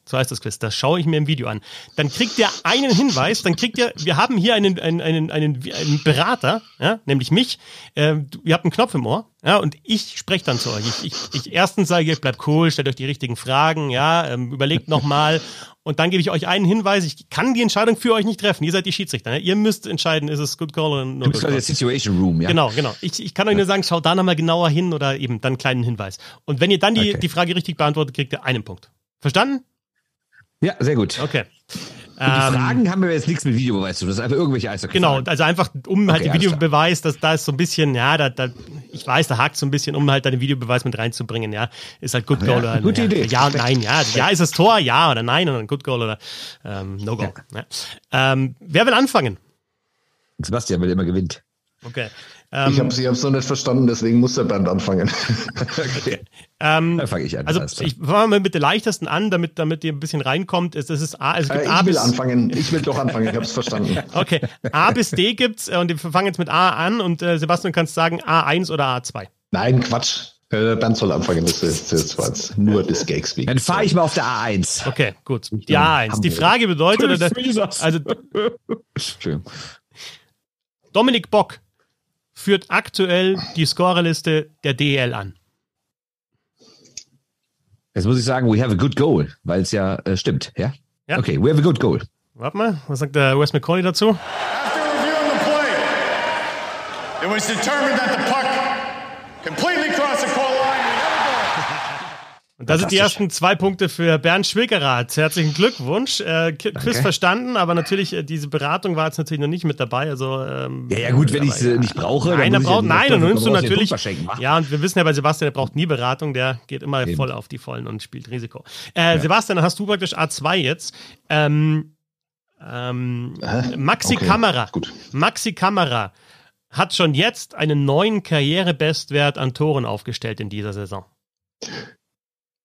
So heißt das Quiz. Das schaue ich mir im Video an. Dann kriegt ihr einen Hinweis, dann kriegt ihr, wir haben hier einen, einen, einen, einen, einen Berater, ja, nämlich mich. Äh, ihr habt einen Knopf im Ohr, ja, und ich spreche dann zu euch. Ich, ich, ich erstens sage ich, bleibt cool, stellt euch die richtigen Fragen, ja, ähm, überlegt nochmal. Und dann gebe ich euch einen Hinweis. Ich kann die Entscheidung für euch nicht treffen. Ihr seid die Schiedsrichter. Ne? Ihr müsst entscheiden, ist es good call oder no Du bist der Situation Room, ja. Genau, genau. Ich, ich kann euch nur sagen, schaut da nochmal genauer hin oder eben dann einen kleinen Hinweis. Und wenn ihr dann die, okay. die Frage richtig beantwortet, kriegt ihr einen Punkt. Verstanden? Ja, sehr gut. Okay. Und die ähm, Fragen haben wir jetzt nichts mit Videobeweis zu tun. Das ist einfach irgendwelche Eishockey. Genau, also einfach um halt okay, den Videobeweis, dass da ist so ein bisschen, ja, da, da, ich weiß, da hakt so ein bisschen, um halt deinen Videobeweis mit reinzubringen, ja. Ist halt Good Goal ja, oder gute ja, Idee. Ja und nein, ja. Ja, ist das Tor, ja oder nein, und dann Good Goal oder ähm, No Goal. Ja. Ähm, wer will anfangen? Sebastian, weil er immer gewinnt. Okay. Ähm, ich habe sie hab's noch nicht verstanden, deswegen muss der Bernd anfangen. okay. ähm, Dann fange ich an. also ich fange mal mit der leichtesten an, damit, damit ihr ein bisschen reinkommt. Es, es ist A, es gibt Äh, A ich will bis, anfangen. Ich will doch anfangen. Ich habe es verstanden. Okay, A bis D gibt's äh, und wir fangen jetzt mit A an und äh, Sebastian kannst sagen A1 oder A2. Nein, Quatsch. Äh, Bernd soll anfangen. Das ist, das war jetzt nur des Gags wegen. Dann fahre ich mal auf der A1. Okay, gut. Die A1. Die. Frage bedeutet, oder, also Entschuldigung. Dominik Bock führt aktuell die Scorerliste der DEL an. Jetzt muss ich sagen, we have a good goal, weil es ja äh, stimmt, ja? Ja. Okay, we have a good goal. Warte mal, was sagt der Wes McCauley dazu? After reviewing the play, it was determined that the puck completely crossed the goal line. Und das sind die ersten zwei Punkte für Bernd Schwickerath. Herzlichen Glückwunsch. Äh, Quiz verstanden, aber natürlich, äh, diese Beratung war jetzt natürlich noch nicht mit dabei. Also, ähm, Ja, ja, gut, wenn ich sie nicht brauche, Nein, dann braucht, ja nein, dann nimmst du natürlich. Ja, und wir wissen ja bei Sebastian, der braucht nie Beratung, der geht immer Eben. voll auf die Vollen und spielt Risiko. Äh, Sebastian, dann hast du praktisch A2 jetzt. Ähm, ähm? Maxi Okay, Kamera. gut. Maxi Kamera hat schon jetzt einen neuen Karrierebestwert an Toren aufgestellt in dieser Saison.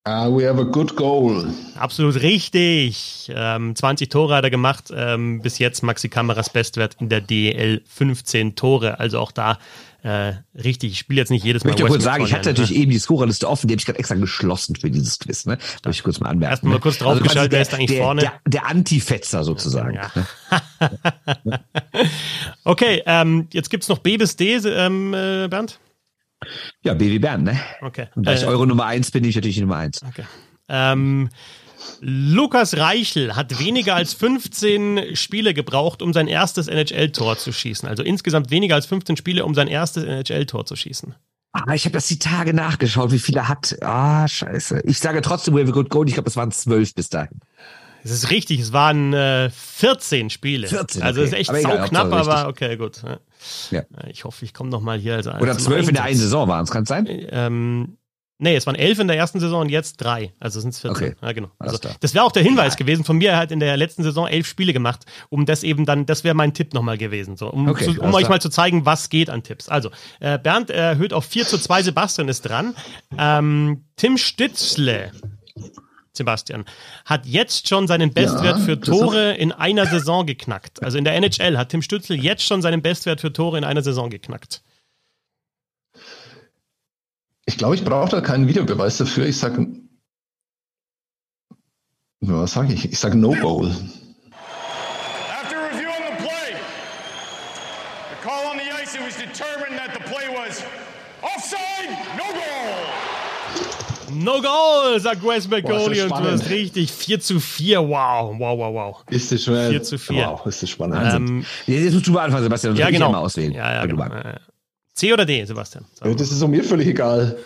Ah, we have a good goal. Absolut richtig. Ähm, 20 Tore hat er gemacht. Ähm, bis jetzt Maxi Kameras Bestwert in der DL 15 Tore. Also auch da äh, richtig. Ich spiele jetzt nicht jedes Ich Mal. möchte Wes kurz sagen, ich hatte ne? natürlich eben die Scorerliste offen, die habe ich gerade extra geschlossen für dieses Quiz. Ne? Möchte ich kurz mal anmerken. Erst mal ne? kurz draufgeschaltet, quasi wer ist eigentlich der, vorne? Der, der Anti-Fetzer sozusagen. Ja. Ne? Okay, ähm, jetzt gibt's noch B bis D, ähm, äh, Bernd. Ja, BW Bern, ne? Okay. Und ich Äh, Euro Nummer eins bin, bin ich natürlich die Nummer eins. okay. Ähm, Lukas Reichel hat weniger als 15 Spiele gebraucht, um sein erstes NHL-Tor zu schießen. Also insgesamt weniger als 15 Spiele, um sein erstes NHL-Tor zu schießen. Ah, ich habe das die Tage nachgeschaut, wie viele er hat. Ah, scheiße. Ich sage trotzdem, we have a good goal. Ich glaube, es waren zwölf bis dahin. Es ist richtig, es waren äh, 14 Spiele. 14, also okay. ist echt Aber egal, Hauptsache aber okay, gut. Ja. Ja. Äh, Ich hoffe, ich komme noch mal hier. Also Oder zwölf in der einen. Saison waren es, kann es sein? Ähm, nee, es waren elf in der ersten Saison und jetzt drei. Also sind es 14. Okay. Ja, genau. Also, das wäre auch der Hinweis gewesen von mir. Er hat in der letzten Saison elf Spiele gemacht, um das eben dann, das wäre mein Tipp nochmal gewesen. So, um Okay, zu, um euch klar. mal zu zeigen, was geht an Tipps. Also, äh, Bernd erhöht auf 4 zu 2, Sebastian ist dran. Ähm, Tim Stützle. Sebastian, hat jetzt schon seinen Bestwert für das ist- Tore in einer Saison geknackt. Also in der NHL hat Tim Stützle jetzt schon seinen Bestwert für Tore in einer Saison geknackt. Ich glaube, ich brauche da keinen Videobeweis dafür. Ich sage, was sage ich? Ich sage No Goal. After reviewing the play, the call on the ice, it was determined that the play was offside, no goal. No goal, sagt Wes das und du hast richtig. 4 zu 4, wow, wow, wow, wow. Ist das schon 4 zu 4. Wow, ist das spannend. Ähm, Jetzt musst du mal anfangen, Sebastian. ja, genau. mal auswählen. Ja, ja, genau. C oder D, Sebastian? Ja. Das ist so mir völlig egal.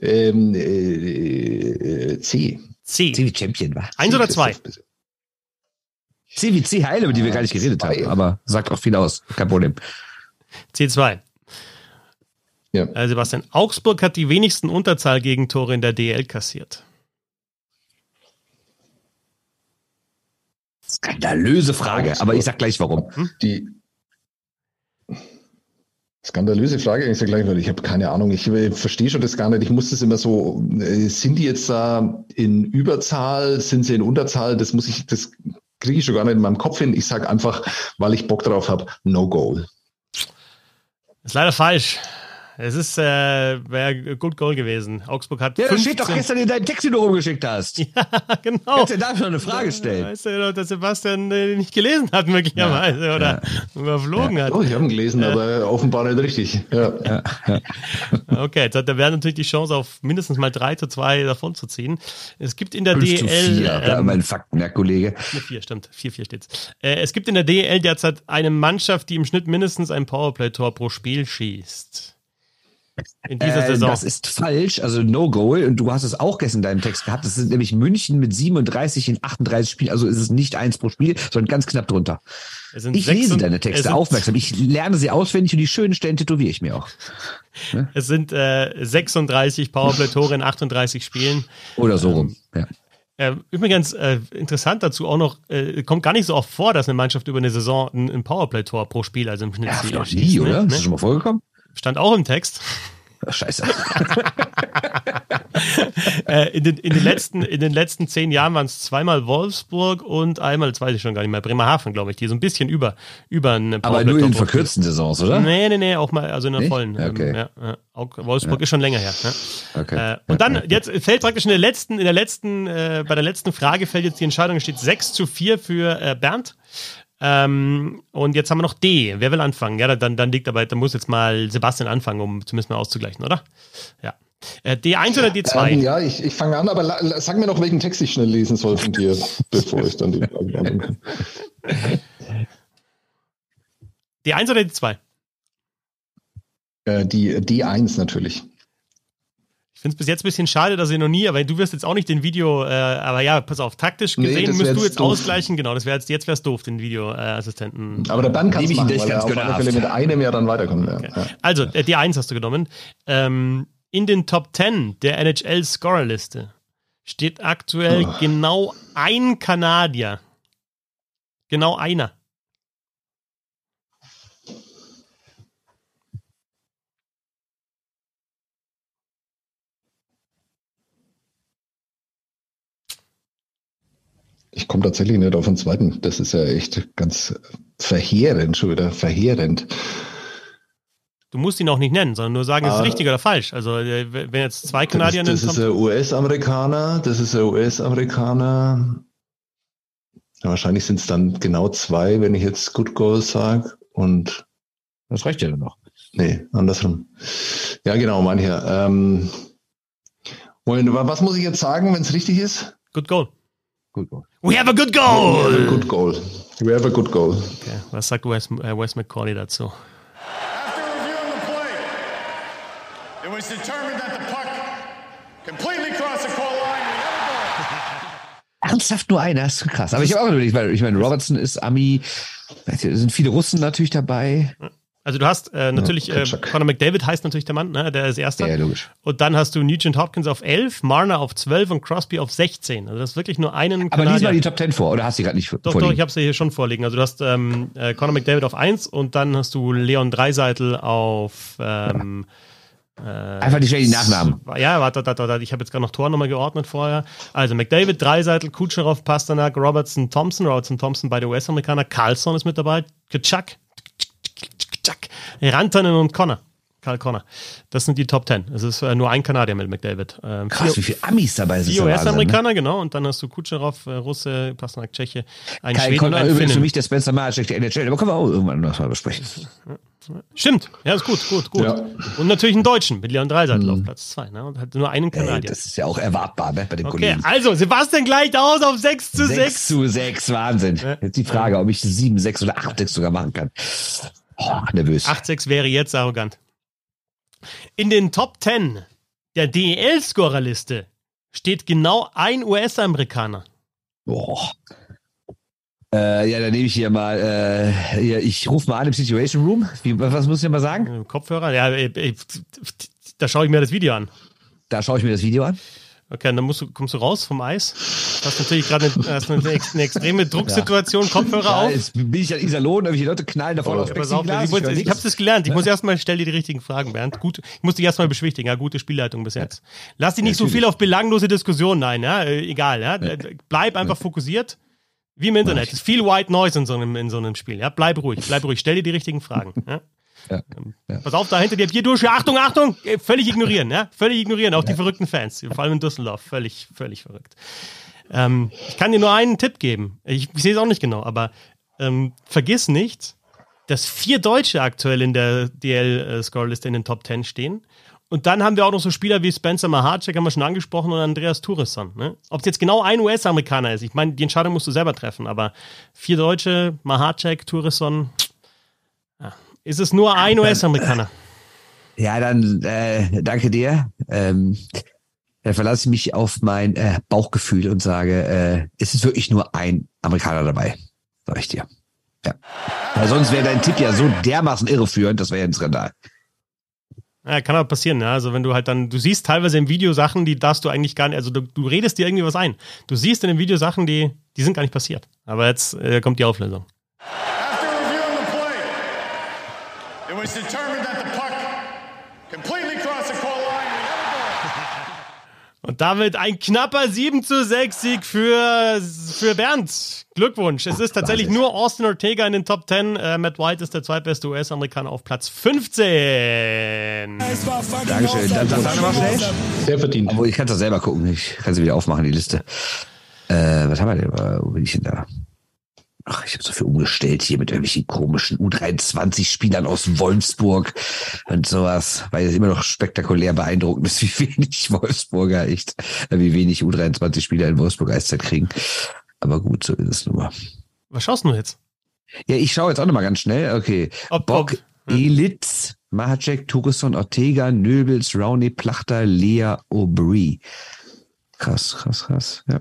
Ähm, äh, äh, C. C C. wie Champion war. Eins oder zwei? C wie C Heile, über die wir gar nicht geredet haben. Aber sagt auch viel aus. Kein Problem. C2. Ja. Äh, Sebastian, Augsburg hat die wenigsten Unterzahl-Gegentore in der DL kassiert. Skandalöse Frage, Augsburg. aber ich sag gleich warum. Die skandalöse Frage, ich sage gleich, weil ich habe keine Ahnung, ich äh, verstehe schon das gar nicht. Ich muss das immer so, äh, sind die jetzt da in Überzahl, sind sie in Unterzahl? Das muss ich, das kriege ich schon gar nicht in meinem Kopf hin. Ich sage einfach, weil ich Bock drauf habe, No Goal. Ist leider falsch. Es ist, äh, wäre Good Goal gewesen. Augsburg hat Ja, das 15 steht doch gestern in deinem Text, den du rumgeschickt hast. Ja, genau. Kannst du da schon eine Frage stellen? Weißt du, dass Sebastian äh, nicht gelesen hat, möglicherweise, oder überflogen hat. Oh, ich habe ihn gelesen, aber offenbar nicht richtig. Ja. Okay, jetzt hat der Werner natürlich die Chance, auf mindestens mal 3 zu 2 davon zu ziehen. Es gibt in der 5 zu DL. 4. Ja, ähm, mein Fakten, Herr Kollege. 4, stimmt. 4-4 steht's. Äh, es gibt in der DL derzeit eine Mannschaft, die im Schnitt mindestens ein Powerplay-Tor pro Spiel schießt. In dieser Äh, Saison. Das ist falsch, also No Goal. Und du hast es auch gestern in deinem Text gehabt. Das sind nämlich München mit 37 in 38 Spielen. Also ist es nicht eins pro Spiel, sondern ganz knapp drunter. Ich lese deine Texte aufmerksam. Ich lerne sie auswendig und die schönen Stellen tätowiere ich mir auch. Es sind äh, 36 Powerplay-Tore in 38 Spielen. Oder so rum. Ja. Äh, übrigens, äh, interessant dazu auch noch, äh, kommt gar nicht so oft vor, dass eine Mannschaft über eine Saison ein, ein Powerplay-Tor pro Spiel, also im Schnitt Ja, nie, ne? oder? Ist Ne? das schon mal vorgekommen? Stand auch im Text. Scheiße. äh, in, den, in, den letzten, in den letzten zehn Jahren waren es zweimal Wolfsburg und einmal, das weiß ich schon gar nicht mehr, Bremerhaven, glaube ich, die so ein bisschen über, über eine Aber nur in verkürzten Saisons, oder? Nee, nee, nee, auch mal, also in der Nicht? vollen. ähm, Okay. Ja, ja. Auch Wolfsburg ist schon länger her. Ne? Okay. Äh, und dann, jetzt fällt praktisch in der letzten, in der letzten, äh, bei der letzten Frage fällt jetzt die Entscheidung, es steht 6 zu 4 für äh, Bernd. Ähm, und jetzt haben wir noch D. Wer will anfangen? Ja, dann, dann liegt aber, dann muss jetzt mal Sebastian anfangen, um zumindest mal auszugleichen, oder? Ja. Äh, D1 oder D2? Ähm, ja, ich, ich fange an, aber sag mir noch, welchen Text ich schnell lesen soll von dir, bevor ich dann die Frage kann. D1 oder D2? Äh, die D1 natürlich. Ich finde es bis jetzt ein bisschen schade, dass ihr noch nie, aber du wirst jetzt auch nicht den Video, äh, aber ja, pass auf, taktisch Nee, gesehen das müsst wär du jetzt doof. ausgleichen, genau, das wäre jetzt, jetzt wäre es doof, den Videoassistenten. Aber der Band kann ich machen, dich weil er ganz auf alle. Fälle mit einem ja dann weiterkommt. Ja. Ja. Also, äh, die 1 hast du genommen. Ähm, in den Top 10 der NHL-Scorerliste steht aktuell Oh. genau ein Kanadier. Genau einer. Ich komme tatsächlich nicht auf den zweiten. Das ist ja echt ganz verheerend schon wieder. Verheerend. Du musst ihn auch nicht nennen, sondern nur sagen, ist es Ah. richtig oder falsch. Also, äh, wenn jetzt zwei Das, Kanadier das in ist ein US-Amerikaner. Das ist ein US-Amerikaner. Ja, wahrscheinlich sind es dann genau zwei, wenn ich jetzt Good Goal sage. Und Das reicht ja dann noch. nee, andersrum. Ja, genau, mein Herr. Ähm, was muss ich jetzt sagen, wenn es richtig ist? Good Goal. Gut. gut. We have a good We have a goal! good goal. We have a good goal. Okay, was sagt Wes, äh, Wes McCauley dazu? After reviewing the play, it was determined that the puck completely crossed the goal line Ernsthaft nur einer, das ist krass. Aber ich habe auch überlegt, weil ich meine, Robertson ist Ami, es sind viele Russen natürlich dabei. Also du hast äh, natürlich, äh, Kaczak. Conor McDavid heißt natürlich der Mann, ne? der ist erster. Ja, logisch. Und dann hast du Nugent Hopkins auf 11, Marner auf 12 und Crosby auf 16. Also das ist wirklich nur einen Aber Kanadier. lies mal die Top 10 vor, oder hast du die gerade nicht Doch, doch, vorliegen? ich habe sie hier schon vorliegen. Also du hast ähm, äh, Conor McDavid auf 1 und dann hast du Leon Dreiseitel auf ähm, Einfach die die Nachnamen. ja, warte, warte, warte, ich habe jetzt gerade noch Tor nochmal geordnet vorher. Also McDavid, Dreiseitel, Kucherov, Pasternak, Robertson, Thompson, Robertson, Thompson, beide US-Amerikaner, Carlson ist mit dabei, Kachak, Kachak, Rantanen und Connor. Karl Connor. Das sind die Top 10. Es ist äh, nur ein Kanadier mit McDavid. Ähm, Krass, wie vier, viele Amis dabei sind. vier Wahnsinn, ne? US-Amerikaner, genau. Und dann hast du Kucherov, äh, Russe, Pasternak, Tscheche, ein Schweden Connor ein übrigens für mich der Spencer Marchek der NHL, aber können wir auch irgendwann noch mal besprechen. Stimmt. Ja, ist gut, gut, gut. Ja. Und natürlich einen Deutschen mit Leon Dreiseitel auf Platz 2. Ne? Und hat nur einen Ey, Kanadier. das ist ja auch erwartbar ne, bei den okay, Kollegen. also Sebastian gleicht aus auf 6 zu 6. 6 zu 6, Wahnsinn. Jetzt die Frage, ob ich 7, 6 oder 8, 6 sogar machen kann. Oh, nervös. 8-6 wäre jetzt arrogant. In den Top 10 der DEL-Scorerliste steht genau ein US-Amerikaner. Boah. Äh, ja, dann nehme ich hier mal, äh, hier, ich rufe mal an im Situation Room. Wie, was muss ich denn mal sagen? Kopfhörer? Ja, äh, äh, da schaue ich mir das Video an. Da schaue ich mir das Video an. Okay, dann musst du, kommst du raus vom Eis. Hast natürlich gerade eine, eine, eine extreme Drucksituation, Kopfhörer Da auf. ist, bin ich an Iserlohn, irgendwelche Leute knallen davon Ja, pass auf, Plexiglas, ich, muss, ich habe das gelernt. Ich muss erstmal, stell dir die richtigen Fragen, Bernd. Gut, ich muss dich erstmal beschwichtigen. Ja, gute Spielleitung bis jetzt. Lass dich nicht so natürlich. viel auf belanglose Diskussionen ein, ja, äh, egal, ja. Bleib einfach fokussiert. Wie im Internet. Es ist viel White Noise in so einem, in so einem Spiel, ja. Bleib ruhig, bleib ruhig. Stell dir die richtigen Fragen, ja. Ja. Pass auf, da hinter dir, hier durch, Achtung, Achtung, äh, völlig ignorieren, ja, völlig ignorieren, auch die verrückten Fans, vor allem in Düsseldorf, völlig, völlig verrückt. Ähm, ich kann dir nur einen Tipp geben, ich, ich sehe es auch nicht genau, aber ähm, vergiss nicht, dass vier Deutsche aktuell in der DL-Scoreliste in den Top 10 stehen. Und dann haben wir auch noch so Spieler wie Spencer Mahacek, haben wir schon angesprochen, und Andreas Turesson. Ne? Ob es jetzt genau ein US-Amerikaner ist, ich meine, die Entscheidung musst du selber treffen, aber vier Deutsche, Mahacek, Turesson, ja. Ist es nur ein US-Amerikaner? Ja, dann äh, danke dir. Ähm, dann verlasse ich mich auf mein äh, Bauchgefühl und sage, äh, es ist wirklich nur ein Amerikaner dabei. Sag ich dir. Ja. Weil sonst wäre dein Tipp ja so dermaßen irreführend, das wäre ja ein Skandal. Ja, kann aber passieren, ja. Also wenn du halt dann, du siehst teilweise im Video Sachen, die darfst du eigentlich gar nicht, also du, du redest dir irgendwie was ein. Du siehst in dem Video Sachen, die, die sind gar nicht passiert. Aber jetzt äh, kommt die Auflösung. After reviewing the play, it was determined that the puck completely crossed the goal line. Und damit ein knapper 7 zu 6 Sieg für, für Bernd. Glückwunsch. Es ist tatsächlich nur Austin Ortega in den Top 10. Äh, Matt White ist der zweitbeste US-Amerikaner auf Platz 15. Dankeschön. Doch mal schnell. Sehr verdient. Obwohl, ich kann es doch selber gucken. Ich kann sie wieder aufmachen, die Liste. Äh, was haben wir denn? Wo bin ich denn da? Ach, ich habe so viel umgestellt hier mit irgendwelchen komischen U23-Spielern aus Wolfsburg und sowas, weil es immer noch spektakulär beeindruckend ist, wie wenig Wolfsburger echt, äh, wie wenig U23-Spieler in Wolfsburg Eiszeit kriegen. Aber gut, so ist es nun mal. Was schaust du jetzt? Ja, ich schaue jetzt auch noch mal ganz schnell. Okay. Ob- Bock, ob- Elitz, Mahacek, Turisson, Ortega, Nöbels, Rowney, Plachter, Lea, Aubry. Krass, krass, krass. Ja.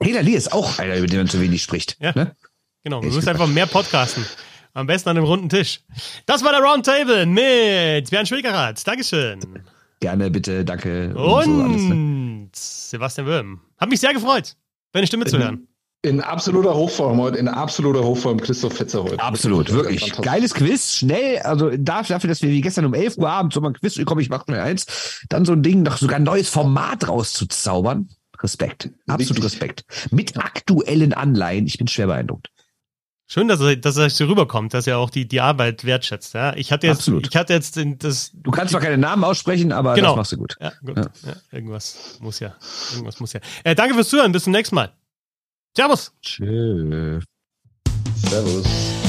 Taylor Lee ist auch einer, über den man zu wenig spricht. Ja. Ne? Genau, wir müssen einfach mehr podcasten. Am besten an einem runden Tisch. Das war der Roundtable mit Bernd Schwickerath. Dankeschön. Gerne, bitte, danke. Und so alles, ne? Sebastian Wöhm. Hat mich sehr gefreut, deine Stimme zu hören. In absoluter Hochform heute, in absoluter Hochform Christoph Fetzer heute. Absolut, wirklich. Geiles Quiz, schnell, also dafür, dass wir wie gestern um 11 Uhr abends so mal ein Quiz, komm, ich mach schnell eins, dann so ein Ding, noch sogar ein neues Format rauszuzaubern. Respekt, absolut Richtig. Respekt. Mit aktuellen Anleihen, ich bin schwer beeindruckt. Schön, dass er, dass er so rüberkommt, dass er auch die, die Arbeit wertschätzt. Ja? Ich hatte jetzt, Absolut. ich hatte jetzt den, das. Du kannst zwar keine Namen aussprechen, aber Genau. das machst du gut. Ja, gut. Ja. Ja. irgendwas muss ja. Irgendwas muss ja. Äh, danke fürs Zuhören. Bis zum nächsten Mal. Servus. Tschö. Servus.